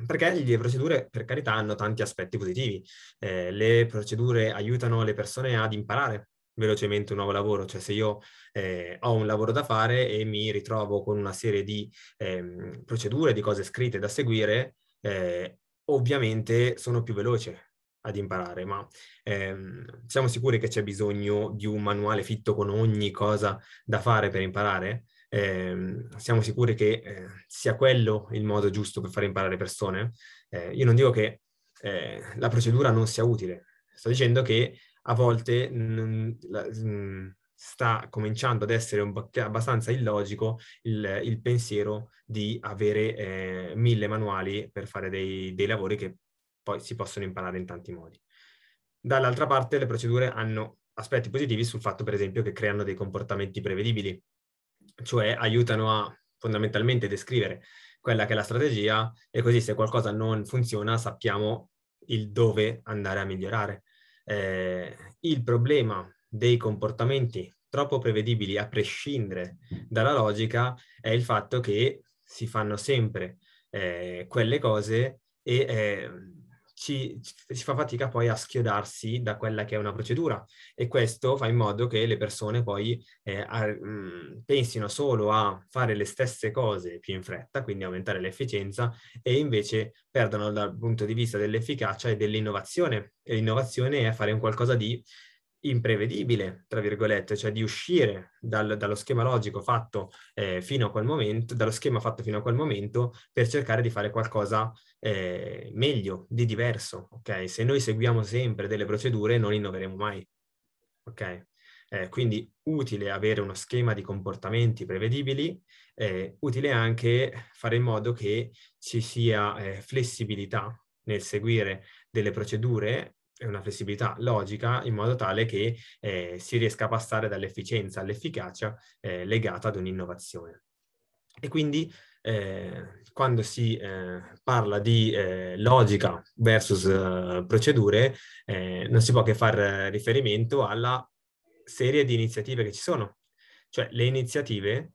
perché le procedure, per carità, hanno tanti aspetti positivi. Eh, le procedure aiutano le persone ad imparare velocemente un nuovo lavoro, cioè se io eh, ho un lavoro da fare e mi ritrovo con una serie di ehm, procedure, di cose scritte da seguire, eh, ovviamente sono più veloce ad imparare, ma ehm, siamo sicuri che c'è bisogno di un manuale fitto con ogni cosa da fare per imparare? Eh, siamo sicuri che eh, sia quello il modo giusto per fare imparare persone? Eh, io non dico che eh, la procedura non sia utile, sto dicendo che a volte mh, la, mh, sta cominciando ad essere un, abbastanza illogico il, il pensiero di avere eh, mille manuali per fare dei, dei lavori che poi si possono imparare in tanti modi. Dall'altra parte le procedure hanno aspetti positivi sul fatto, per esempio, che creano dei comportamenti prevedibili, cioè aiutano a fondamentalmente descrivere quella che è la strategia e così se qualcosa non funziona sappiamo il dove andare a migliorare. Eh, il problema dei comportamenti troppo prevedibili a prescindere dalla logica è il fatto che si fanno sempre eh, quelle cose e eh, ci, si fa fatica poi a schiodarsi da quella che è una procedura e questo fa in modo che le persone poi eh, a, mh, mm, pensino solo a fare le stesse cose più in fretta, quindi aumentare l'efficienza e invece perdono dal punto di vista dell'efficacia e dell'innovazione. E l'innovazione è fare un qualcosa di imprevedibile, tra virgolette, cioè di uscire dal, dallo schema logico fatto eh, fino a quel momento, dallo schema fatto fino a quel momento per cercare di fare qualcosa eh, meglio, di diverso, ok? Se noi seguiamo sempre delle procedure non innoveremo mai, ok? Eh, quindi utile avere uno schema di comportamenti prevedibili, eh, utile anche fare in modo che ci sia eh, flessibilità nel seguire delle procedure una flessibilità logica in modo tale che eh, si riesca a passare dall'efficienza all'efficacia eh, legata ad un'innovazione. E quindi eh, quando si eh, parla di eh, logica versus eh, procedure, non si può che far riferimento alla serie di iniziative che ci sono. Cioè le iniziative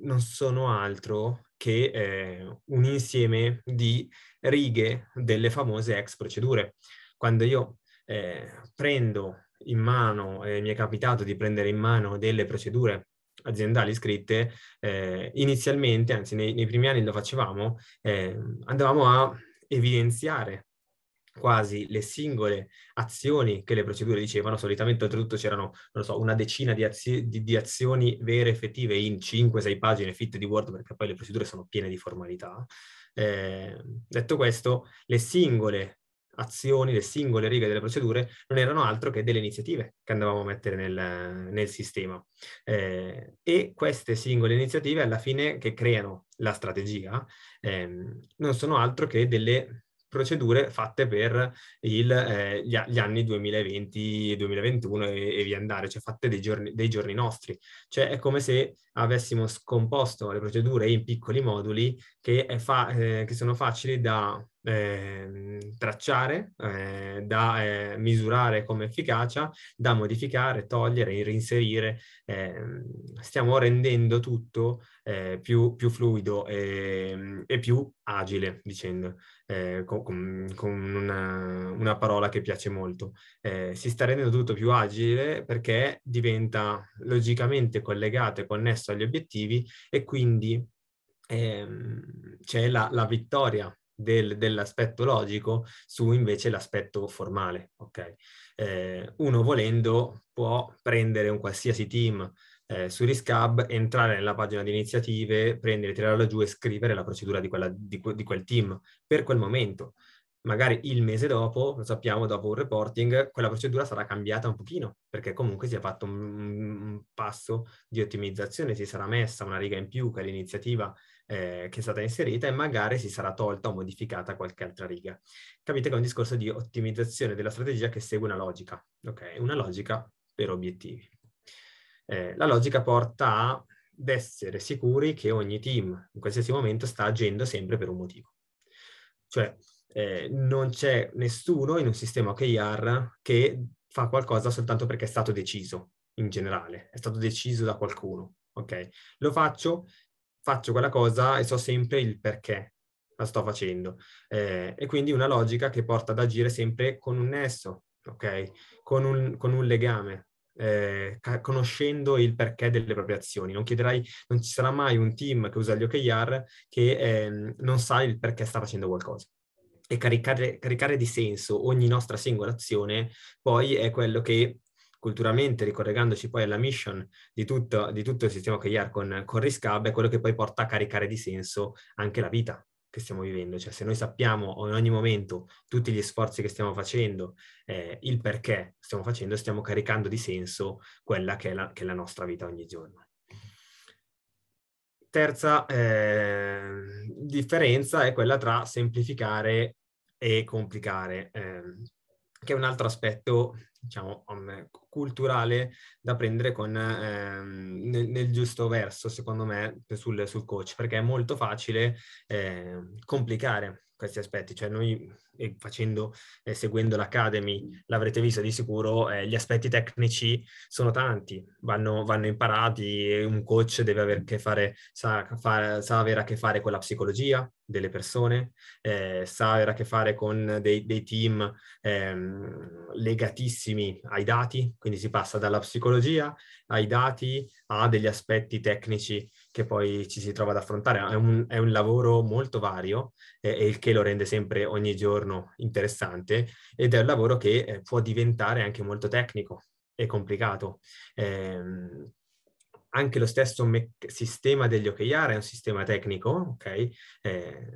non sono altro che un insieme di righe delle famose ex procedure quando io eh, prendo in mano, eh, mi è capitato di prendere in mano delle procedure aziendali scritte, eh, inizialmente, anzi nei, nei, primi anni lo facevamo, eh, andavamo a evidenziare quasi le singole azioni che le procedure dicevano, solitamente oltretutto c'erano, non so, una decina di, azi- di, di azioni vere effettive in 5-6 pagine fitte di Word, perché poi le procedure sono piene di formalità. Eh, detto questo, le singole azioni, le singole righe delle procedure non erano altro che delle iniziative che andavamo a mettere nel, nel sistema. Eh, e queste singole iniziative alla fine che creano la strategia eh, non sono altro che delle procedure fatte per il, eh, gli, gli, anni 2020, 2021 e, e via andare, cioè fatte dei giorni, dei giorni nostri. Cioè è come se avessimo scomposto le procedure in piccoli moduli che, fa, eh, che sono facili da eh, tracciare, eh, da eh, misurare come efficacia, da modificare, togliere, reinserire. Ehm, stiamo rendendo tutto eh, più, più, fluido e, e, più agile, dicendo, eh, con, con una, una, parola che piace molto. Eh, si sta rendendo tutto più agile perché diventa logicamente collegato e connesso agli obiettivi e quindi ehm, c'è la, la vittoria del, dell'aspetto logico su invece l'aspetto formale. Okay? Eh, uno volendo può prendere un qualsiasi team eh, su Riscab, entrare nella pagina di iniziative, prendere, tirarla giù e scrivere la procedura di, quella, di, di quel team per quel momento magari il mese dopo, lo sappiamo, dopo un reporting, quella procedura sarà cambiata un pochino, perché comunque si è fatto un, un passo di ottimizzazione, si sarà messa una riga in più che l'iniziativa eh, che è stata inserita e magari si sarà tolta o modificata qualche altra riga. Capite che è un discorso di ottimizzazione della strategia che segue una logica, ok? Una logica per obiettivi. Eh, la logica porta ad essere sicuri che ogni team in qualsiasi momento sta agendo sempre per un motivo. Cioè, eh, non c'è nessuno in un sistema OKR che fa qualcosa soltanto perché è stato deciso in generale, è stato deciso da qualcuno, ok? Lo faccio, faccio quella cosa e so sempre il perché la sto facendo. Eh, e quindi una logica che porta ad agire sempre con un nesso, ok? Con un, con un legame, eh, conoscendo il perché delle proprie azioni. Non chiederai, non ci sarà mai un team che usa gli OKR che eh, non sa il perché sta facendo qualcosa. E caricare, caricare di senso ogni nostra singola azione poi è quello che culturalmente, ricollegandoci poi alla mission di tutto, di tutto il sistema OKR con, con Riscab, è quello che poi porta a caricare di senso anche la vita che stiamo vivendo, cioè se noi sappiamo in ogni momento tutti gli sforzi che stiamo facendo, eh, il perché stiamo facendo, stiamo caricando di senso quella che è la, che è la nostra vita ogni giorno. Terza eh, differenza è quella tra semplificare e complicare, eh, che è un altro aspetto diciamo, um, culturale da prendere con, ehm, nel, nel, giusto verso, secondo me, sul, sul coach, perché è molto facile eh, complicare questi aspetti, cioè noi facendo, eh, seguendo l'Academy, l'avrete visto di sicuro, eh, gli aspetti tecnici sono tanti, vanno, vanno imparati, un coach deve avere che fare, sa, fa, sa avere a che fare con la psicologia delle persone, eh, sa avere a che fare con dei, dei team ehm, legatissimi ai dati, quindi si passa dalla psicologia ai dati a degli aspetti tecnici che poi ci si trova ad affrontare. È un, è un lavoro molto vario eh, e il che lo rende sempre ogni giorno interessante ed è un lavoro che eh, può diventare anche molto tecnico e complicato. Eh, anche lo stesso me- sistema degli OKR è un sistema tecnico, ok? Eh,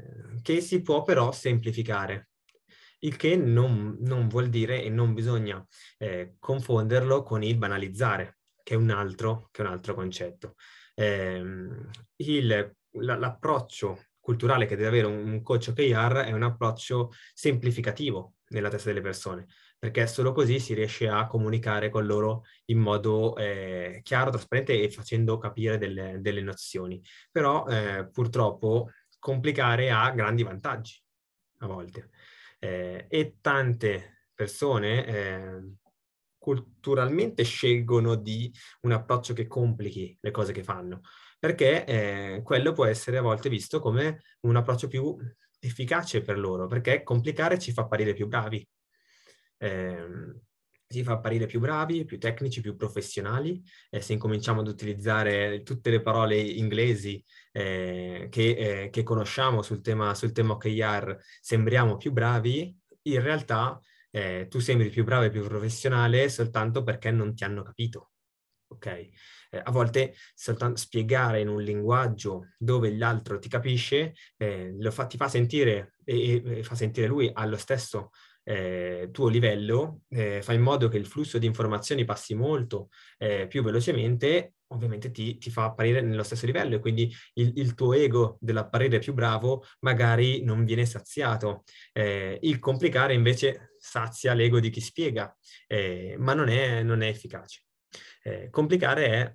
che si può però semplificare. Il che non, non vuol dire e non bisogna eh, confonderlo con il banalizzare, che è un altro, che è un altro concetto. Eh, il, la, l'approccio culturale che deve avere un coach OKR è un approccio semplificativo nella testa delle persone, perché solo così si riesce a comunicare con loro in modo eh, chiaro, trasparente e facendo capire delle, delle nozioni. Però eh, purtroppo complicare ha grandi vantaggi a volte eh, e tante persone eh, culturalmente scelgono di un approccio che complichi le cose che fanno perché eh, quello può essere a volte visto come un approccio più efficace per loro, perché complicare ci fa apparire più bravi. Eh, ci fa apparire più bravi, più tecnici, più professionali. E se incominciamo ad utilizzare tutte le parole inglesi eh, che, eh, che, conosciamo sul tema, sul tema OKR, sembriamo più bravi, in realtà eh, tu sembri più bravo e più professionale soltanto perché non ti hanno capito. Ok? eh, a volte spiegare in un linguaggio dove l'altro ti capisce, eh, fa, ti fa sentire e, e, fa sentire lui allo stesso eh, tuo livello, eh, fa in modo che il flusso di informazioni passi molto eh, più velocemente, ovviamente ti, ti, fa apparire nello stesso livello e quindi il, il, tuo ego dell'apparire più bravo magari non viene saziato. Eh, il complicare invece sazia l'ego di chi spiega, eh, ma non è, non è efficace. Eh, complicare è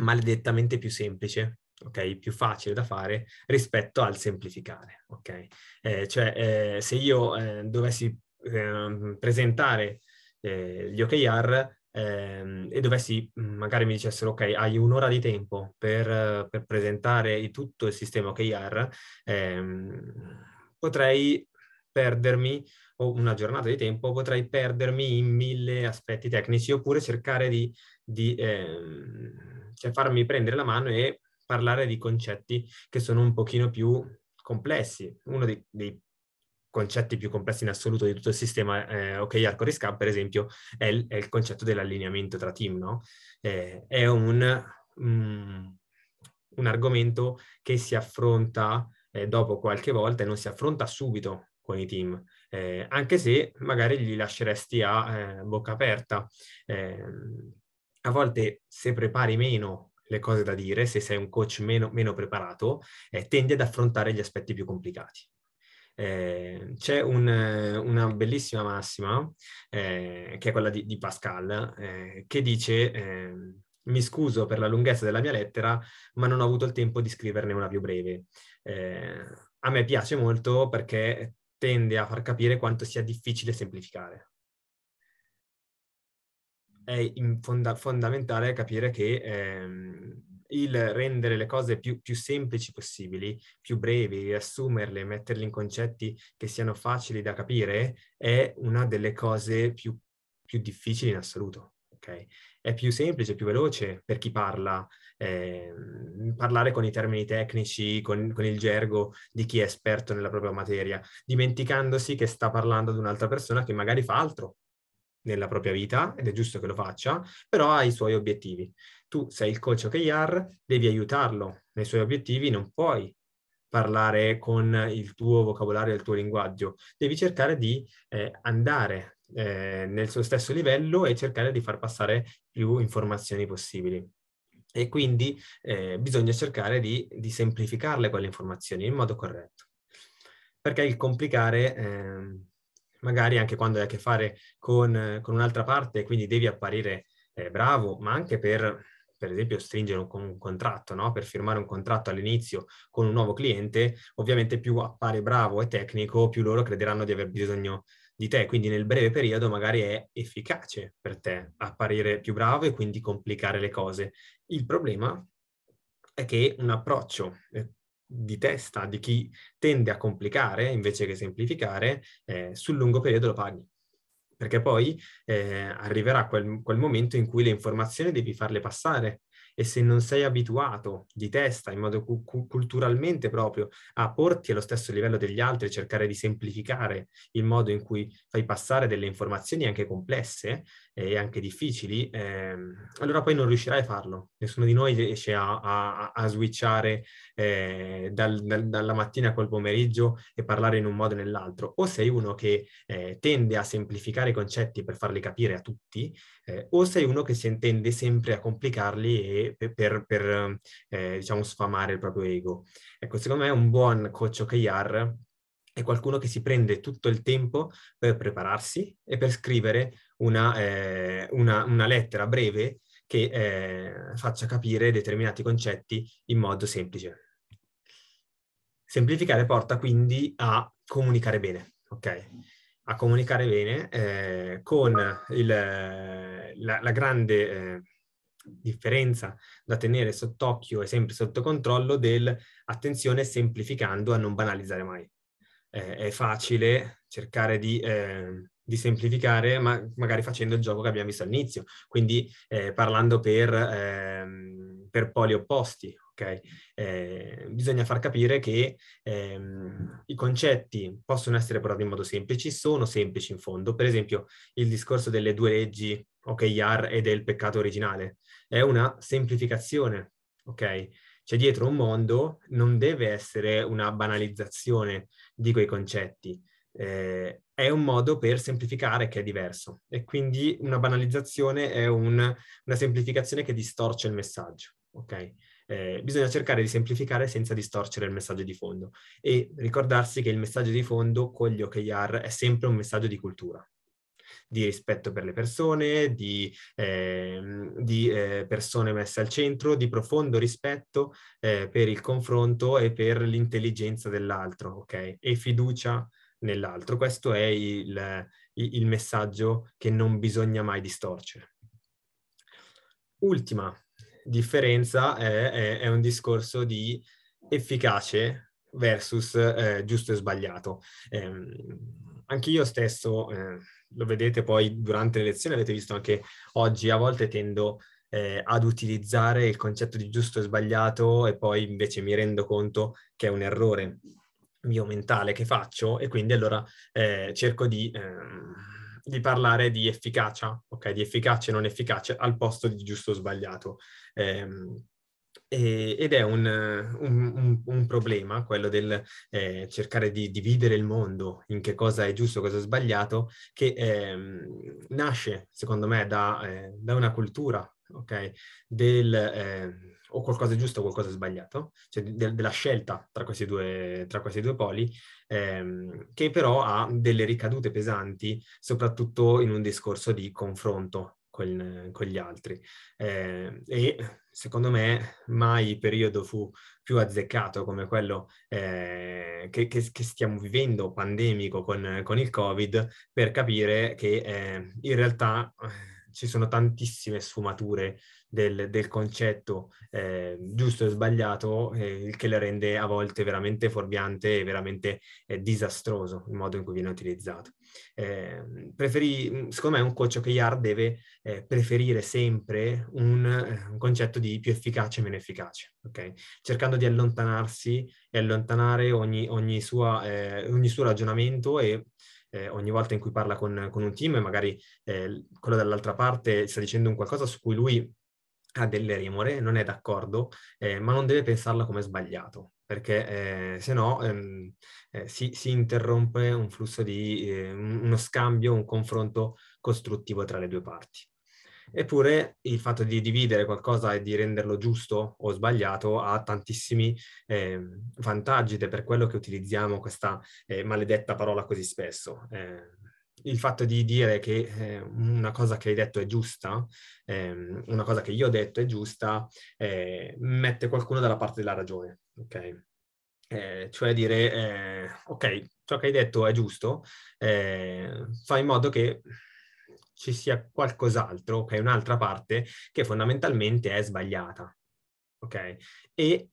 maledettamente più semplice, ok? Più facile da fare rispetto al semplificare, ok? Eh, cioè, eh, se io eh, dovessi ehm, presentare gli OKR ehm, e dovessi, magari mi dicessero, ok, hai un'ora di tempo per, per presentare tutto il sistema OKR, ehm, potrei perdermi o una giornata di tempo, potrei perdermi in mille aspetti tecnici oppure cercare di, di ehm, cioè farmi prendere la mano e parlare di concetti che sono un pochino più complessi. Uno dei, dei concetti più complessi in assoluto di tutto il sistema eh, OKR con Riscap, per esempio, è il, è il, concetto dell'allineamento tra team, no? Eh, è un, um, un, argomento che si affronta eh, dopo qualche volta e non si affronta subito con i team, eh, anche se magari li lasceresti a eh, bocca aperta. Eh, a volte se prepari meno le cose da dire, se sei un coach meno, meno preparato, eh, tendi ad affrontare gli aspetti più complicati. Eh, c'è un, una bellissima massima, eh, che è quella di, di Pascal, eh, che dice ehm, mi scuso per la lunghezza della mia lettera, ma non ho avuto il tempo di scriverne una più breve. Eh, a me piace molto perché tende a far capire quanto sia difficile semplificare. È fonda- fondamentale capire che ehm, il rendere le cose più, più, semplici possibili, più brevi, riassumerle, metterle in concetti che siano facili da capire, è una delle cose più, più difficili in assoluto. Okay? È più semplice, più veloce per chi parla, eh, parlare con i termini tecnici, con, con, il gergo di chi è esperto nella propria materia, dimenticandosi che sta parlando ad un'altra persona che magari fa altro nella propria vita, ed è giusto che lo faccia, però ha i suoi obiettivi tu sei il coach OKR, devi aiutarlo nei suoi obiettivi, non puoi parlare con il tuo vocabolario, il tuo linguaggio, devi cercare di eh, andare eh, nel suo stesso livello e cercare di far passare più informazioni possibili. E quindi eh, bisogna cercare di, di, semplificarle quelle informazioni in modo corretto. Perché il complicare, ehm, magari anche quando hai a che fare con, con un'altra parte, quindi devi apparire eh, bravo, ma anche per per esempio stringere un, un contratto, no? per firmare un contratto all'inizio con un nuovo cliente, ovviamente più appare bravo e tecnico, più loro crederanno di aver bisogno di te, quindi nel breve periodo magari è efficace per te apparire più bravo e quindi complicare le cose. Il problema è che un approccio eh, di testa di chi tende a complicare invece che semplificare, eh, sul lungo periodo lo paghi. Perché poi eh, arriverà quel, quel, momento in cui le informazioni devi farle passare e se non sei abituato di testa, in modo cu- culturalmente proprio, a porti allo stesso livello degli altri, cercare di semplificare il modo in cui fai passare delle informazioni anche complesse e anche difficili, ehm, allora poi non riuscirai a farlo. Nessuno di noi riesce a, a, a switchare eh, dal, dal, dalla mattina quel pomeriggio e parlare in un modo o nell'altro. O sei uno che eh, tende a semplificare i concetti per farli capire a tutti, eh, o sei uno che si intende sempre a complicarli per, per, per eh, diciamo, sfamare il proprio ego. Ecco, secondo me un buon coach OKR è qualcuno che si prende tutto il tempo per prepararsi e per scrivere una, eh, una, una lettera breve che eh, faccia capire determinati concetti in modo semplice. Semplificare porta quindi a comunicare bene, ok? A comunicare bene eh, con il, la, la, grande eh, differenza da tenere sott'occhio e sempre sotto controllo del attenzione semplificando a non banalizzare mai. Eh, è facile cercare di, eh, di semplificare, ma magari facendo il gioco che abbiamo visto all'inizio, quindi eh, parlando per, ehm, per poli opposti, ok? Eh, bisogna far capire che ehm, i concetti possono essere portati in modo semplice, sono semplici in fondo. Per esempio, il discorso delle due leggi OKR e del peccato originale è una semplificazione, ok? C'è dietro un mondo, non deve essere una banalizzazione di quei concetti. Eh, è un modo per semplificare che è diverso e quindi una banalizzazione è un, una semplificazione che distorce il messaggio, ok? Eh, bisogna cercare di semplificare senza distorcere il messaggio di fondo e ricordarsi che il messaggio di fondo con gli OKR è sempre un messaggio di cultura, di rispetto per le persone, di, eh, di eh, persone messe al centro, di profondo rispetto eh, per il confronto e per l'intelligenza dell'altro, ok? E fiducia nell'altro. Questo è il, il messaggio che non bisogna mai distorcere. Ultima differenza è, è, è un discorso di efficace versus eh, giusto e sbagliato. Eh, anche io stesso, eh, lo vedete poi durante le lezioni, avete visto anche oggi, a volte tendo eh, ad utilizzare il concetto di giusto e sbagliato e poi invece mi rendo conto che è un errore mio mentale che faccio e quindi allora eh, cerco di, ehm, di, parlare di efficacia, ok? Di efficacia e non efficacia al posto di giusto o sbagliato. Eh, ed è un, un, un, un, problema quello del eh, cercare di dividere il mondo in che cosa è giusto e cosa è sbagliato, che ehm, nasce, secondo me, da, eh, da una cultura ok? Del, eh, o qualcosa è giusto o qualcosa è sbagliato, cioè de- della scelta tra questi due, tra questi due poli, ehm, che però ha delle ricadute pesanti, soprattutto in un discorso di confronto con, con gli altri. Eh, e secondo me mai periodo fu più azzeccato come quello eh, che, che, che, stiamo vivendo, pandemico con, con, il Covid, per capire che eh, in realtà eh, ci sono tantissime sfumature del, del concetto eh, giusto e sbagliato, eh, il che le rende a volte veramente fuorviante e veramente eh, disastroso il modo in cui viene utilizzato. Eh, preferi, secondo me un coach OKR deve eh, preferire sempre un, eh, un, concetto di più efficace e meno efficace, ok? Cercando di allontanarsi e allontanare ogni, ogni, sua, ogni suo ragionamento e eh, ogni volta in cui parla con, con un team, magari eh, quello dall'altra parte sta dicendo un qualcosa su cui lui ha delle remore, non è d'accordo, eh, ma non deve pensarla come sbagliato, perché eh, se no ehm, eh, si, si, interrompe un flusso di eh, uno scambio, un confronto costruttivo tra le due parti. Eppure il fatto di dividere qualcosa e di renderlo giusto o sbagliato ha tantissimi eh, vantaggi ed è per quello che utilizziamo questa eh, maledetta parola così spesso. Eh, il fatto di dire che eh, una cosa che hai detto è giusta, ehm, una cosa che io ho detto è giusta, eh, mette qualcuno dalla parte della ragione, ok? Eh, cioè dire, eh, ok, ciò che hai detto è giusto, eh, fa in modo che ci sia qualcos'altro, ok, un'altra parte che fondamentalmente è sbagliata, ok? E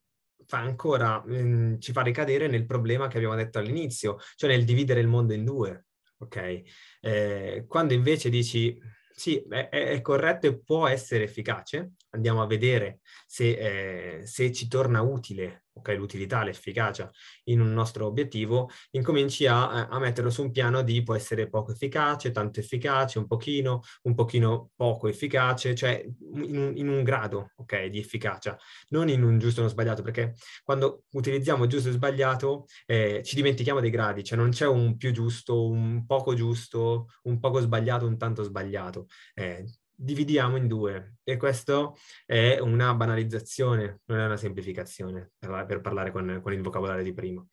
fa ancora, mh, mm, ci fa ricadere nel problema che abbiamo detto all'inizio, cioè nel dividere il mondo in due, ok? Eh, quando invece dici sì, è, è, corretto e può essere efficace, andiamo a vedere se, eh, se ci torna utile ok, l'utilità, l'efficacia in un nostro obiettivo, incominci a, a, metterlo su un piano di può essere poco efficace, tanto efficace, un pochino, un pochino poco efficace, cioè in un, in un grado, ok, di efficacia, non in un giusto o uno sbagliato, perché quando utilizziamo giusto e sbagliato eh, ci dimentichiamo dei gradi, cioè non c'è un più giusto, un poco giusto, un poco sbagliato, un tanto sbagliato. Eh, dividiamo in due e questo è una banalizzazione, non è una semplificazione, per, per parlare con, con, il vocabolario di prima.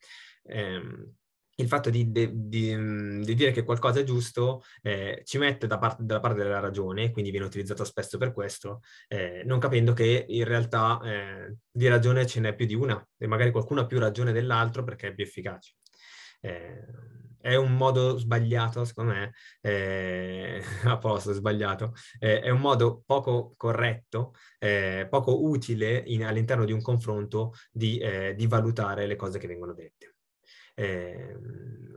Eh, il fatto di, di, di, di, dire che qualcosa è giusto eh, ci mette da parte, dalla parte della ragione, quindi viene utilizzato spesso per questo, eh, non capendo che in realtà eh, di ragione ce n'è più di una e magari qualcuno ha più ragione dell'altro perché è più efficace. Eh, è un modo sbagliato, secondo me, eh, a posto, sbagliato, eh, è un modo poco corretto, eh, poco utile in, all'interno di un confronto di, eh, di valutare le cose che vengono dette. Eh,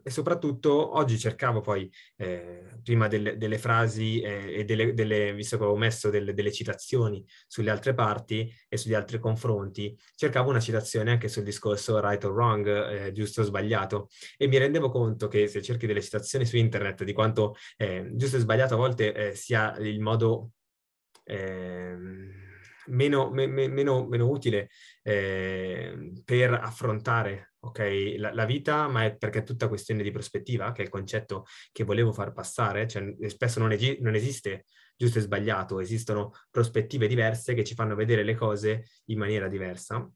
e soprattutto oggi cercavo poi, eh, prima delle, delle frasi eh, e delle, delle, visto che avevo messo delle, delle, citazioni sulle altre parti e sugli altri confronti, cercavo una citazione anche sul discorso right or wrong, eh, giusto o sbagliato, e mi rendevo conto che se cerchi delle citazioni su internet di quanto eh, giusto e sbagliato a volte eh, sia il modo... Ehm, meno, me, meno, meno utile eh, per affrontare okay, la, la, vita, ma è perché è tutta questione di prospettiva, che è il concetto che volevo far passare, cioè spesso non, egi- non esiste giusto e sbagliato, esistono prospettive diverse che ci fanno vedere le cose in maniera diversa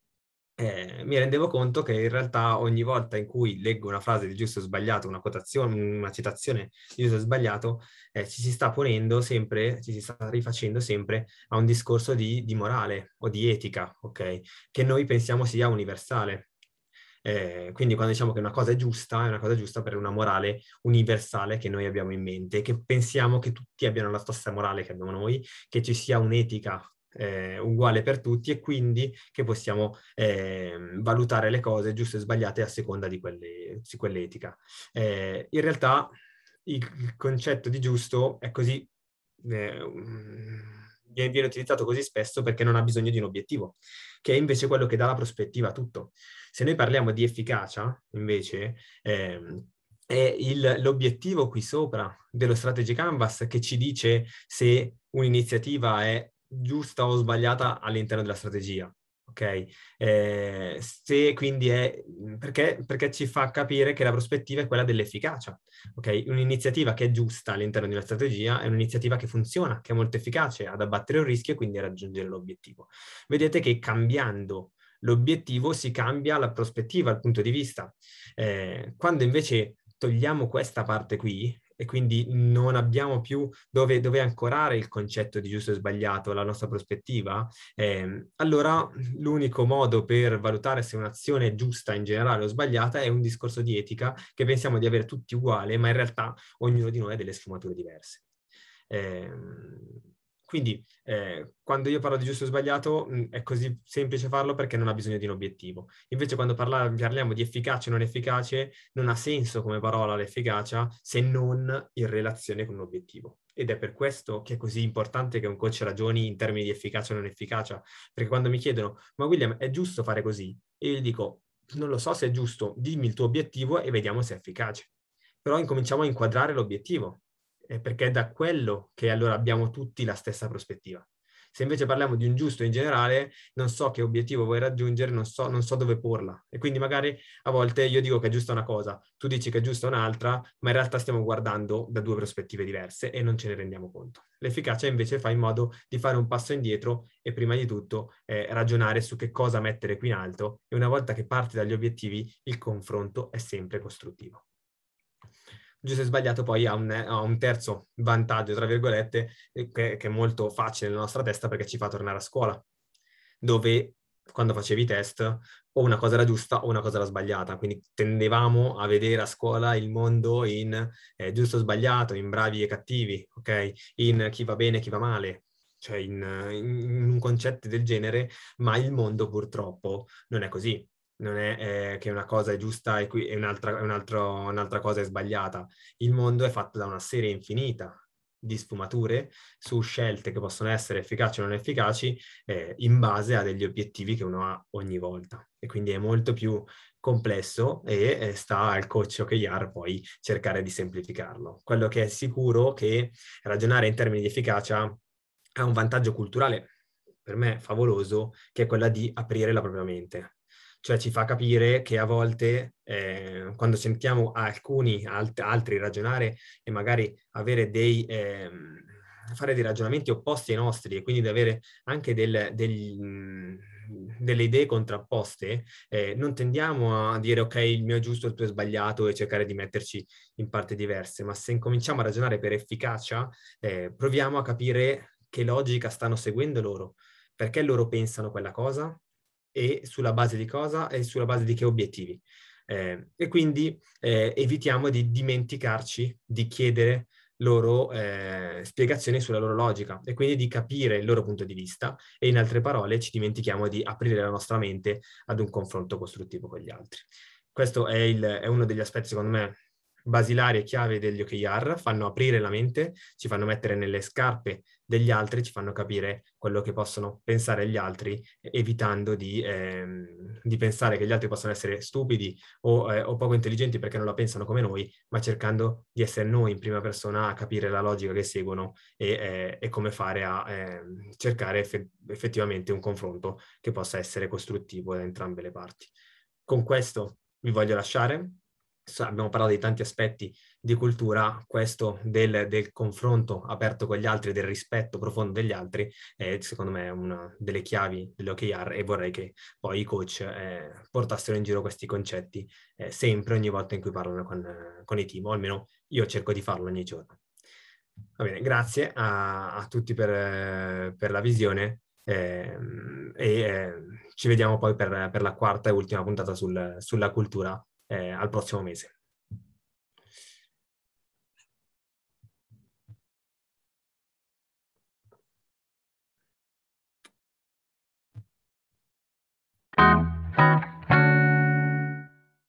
eh, mi rendevo conto che in realtà ogni volta in cui leggo una frase di giusto o sbagliato, una quotazione, una citazione di giusto o sbagliato, eh, ci si sta ponendo sempre, ci si sta rifacendo sempre a un discorso di, di morale o di etica, ok? Che noi pensiamo sia universale. Eh, quindi quando diciamo che una cosa è giusta, è una cosa giusta per una morale universale che noi abbiamo in mente, che pensiamo che tutti abbiano la stessa morale che abbiamo noi, che ci sia un'etica eh, uguale per tutti e quindi che possiamo eh, valutare le cose giuste e sbagliate a seconda di, quelle, di quell'etica. Eh, in realtà il, concetto di giusto è così, eh, viene utilizzato così spesso perché non ha bisogno di un obiettivo, che è invece quello che dà la prospettiva a tutto. Se noi parliamo di efficacia, invece, ehm, è il, l'obiettivo qui sopra dello strategy canvas che ci dice se un'iniziativa è giusta o sbagliata all'interno della strategia. Ok? Eh, se quindi è perché, perché ci fa capire che la prospettiva è quella dell'efficacia. Ok? Un'iniziativa che è giusta all'interno di una strategia è un'iniziativa che funziona, che è molto efficace ad abbattere un rischio e quindi a raggiungere l'obiettivo. Vedete che cambiando l'obiettivo si cambia la prospettiva, il punto di vista. Eh, quando invece togliamo questa parte qui e quindi non abbiamo più dove, dove, ancorare il concetto di giusto e sbagliato, la nostra prospettiva, eh, allora l'unico modo per valutare se un'azione è giusta in generale o sbagliata è un discorso di etica che pensiamo di avere tutti uguali, ma in realtà ognuno di noi ha delle sfumature diverse. Eh, quindi eh, quando io parlo di giusto o sbagliato mh, mm, è così semplice farlo perché non ha bisogno di un obiettivo. Invece quando parla, parliamo di efficace o non efficace non ha senso come parola l'efficacia se non in relazione con un obiettivo. Ed è per questo che è così importante che un coach ragioni in termini di efficacia o non efficacia, perché quando mi chiedono ma William è giusto fare così? E io gli dico non lo so se è giusto, dimmi il tuo obiettivo e vediamo se è efficace. Però incominciamo a inquadrare l'obiettivo, eh, perché è da quello che allora abbiamo tutti la stessa prospettiva. Se invece parliamo di un giusto in generale, non so che obiettivo vuoi raggiungere, non so, non so dove porla. E quindi magari a volte io dico che è giusta una cosa, tu dici che è giusta un'altra, ma in realtà stiamo guardando da due prospettive diverse e non ce ne rendiamo conto. L'efficacia invece fa in modo di fare un passo indietro e prima di tutto eh, ragionare su che cosa mettere qui in alto e una volta che parti dagli obiettivi il confronto è sempre costruttivo giusto e sbagliato poi ha un, ha un terzo vantaggio, tra virgolette, eh, che, che, è molto facile nella nostra testa perché ci fa tornare a scuola, dove quando facevi i test o una cosa era giusta o una cosa era sbagliata, quindi tendevamo a vedere a scuola il mondo in eh, giusto o sbagliato, in bravi e cattivi, ok? In chi va bene e chi va male, cioè in, in, un concetto del genere, ma il mondo purtroppo non è così non è eh, che una cosa è giusta e, qui, e un'altra, un'altra cosa è sbagliata. Il mondo è fatto da una serie infinita di sfumature su scelte che possono essere efficaci o non efficaci eh, in base a degli obiettivi che uno ha ogni volta. E quindi è molto più complesso e eh, sta al coach OKR poi cercare di semplificarlo. Quello che è sicuro è che ragionare in termini di efficacia ha un vantaggio culturale per me favoloso, che è quella di aprire la propria mente cioè ci fa capire che a volte eh, quando sentiamo alcuni alt- altri ragionare e magari dei, eh, fare dei ragionamenti opposti ai nostri e quindi di avere anche del, del, delle idee contrapposte, eh, non tendiamo a dire ok il mio è giusto, il tuo è sbagliato e cercare di metterci in parti diverse, ma se incominciamo a ragionare per efficacia, eh, proviamo a capire che logica stanno seguendo loro, perché loro pensano quella cosa, e sulla base di cosa e sulla base di che obiettivi. Eh, e quindi eh, evitiamo di dimenticarci di chiedere loro eh, spiegazioni sulla loro logica e quindi di capire il loro punto di vista e in altre parole ci dimentichiamo di aprire la nostra mente ad un confronto costruttivo con gli altri. Questo è, il, è uno degli aspetti secondo me basilari e chiave degli OKR, fanno aprire la mente, ci fanno mettere nelle scarpe degli altri, ci fanno capire quello che possono pensare gli altri, evitando di, ehm, di pensare che gli altri possano essere stupidi o, eh, o, poco intelligenti perché non la pensano come noi, ma cercando di essere noi in prima persona a capire la logica che seguono e, eh, e come fare a eh, cercare eff- effettivamente un confronto che possa essere costruttivo da entrambe le parti. Con questo vi voglio lasciare, abbiamo parlato di tanti aspetti di cultura, questo del, del, confronto aperto con gli altri, del rispetto profondo degli altri, è secondo me una delle chiavi dell'OKR e vorrei che poi i coach eh, portassero in giro questi concetti eh, sempre, ogni volta in cui parlano con, con, i team, o almeno io cerco di farlo ogni giorno. Va bene, grazie a, a tutti per, per, la visione eh, e ci vediamo poi per, per, la quarta e ultima puntata sul, sulla cultura eh, al prossimo mese.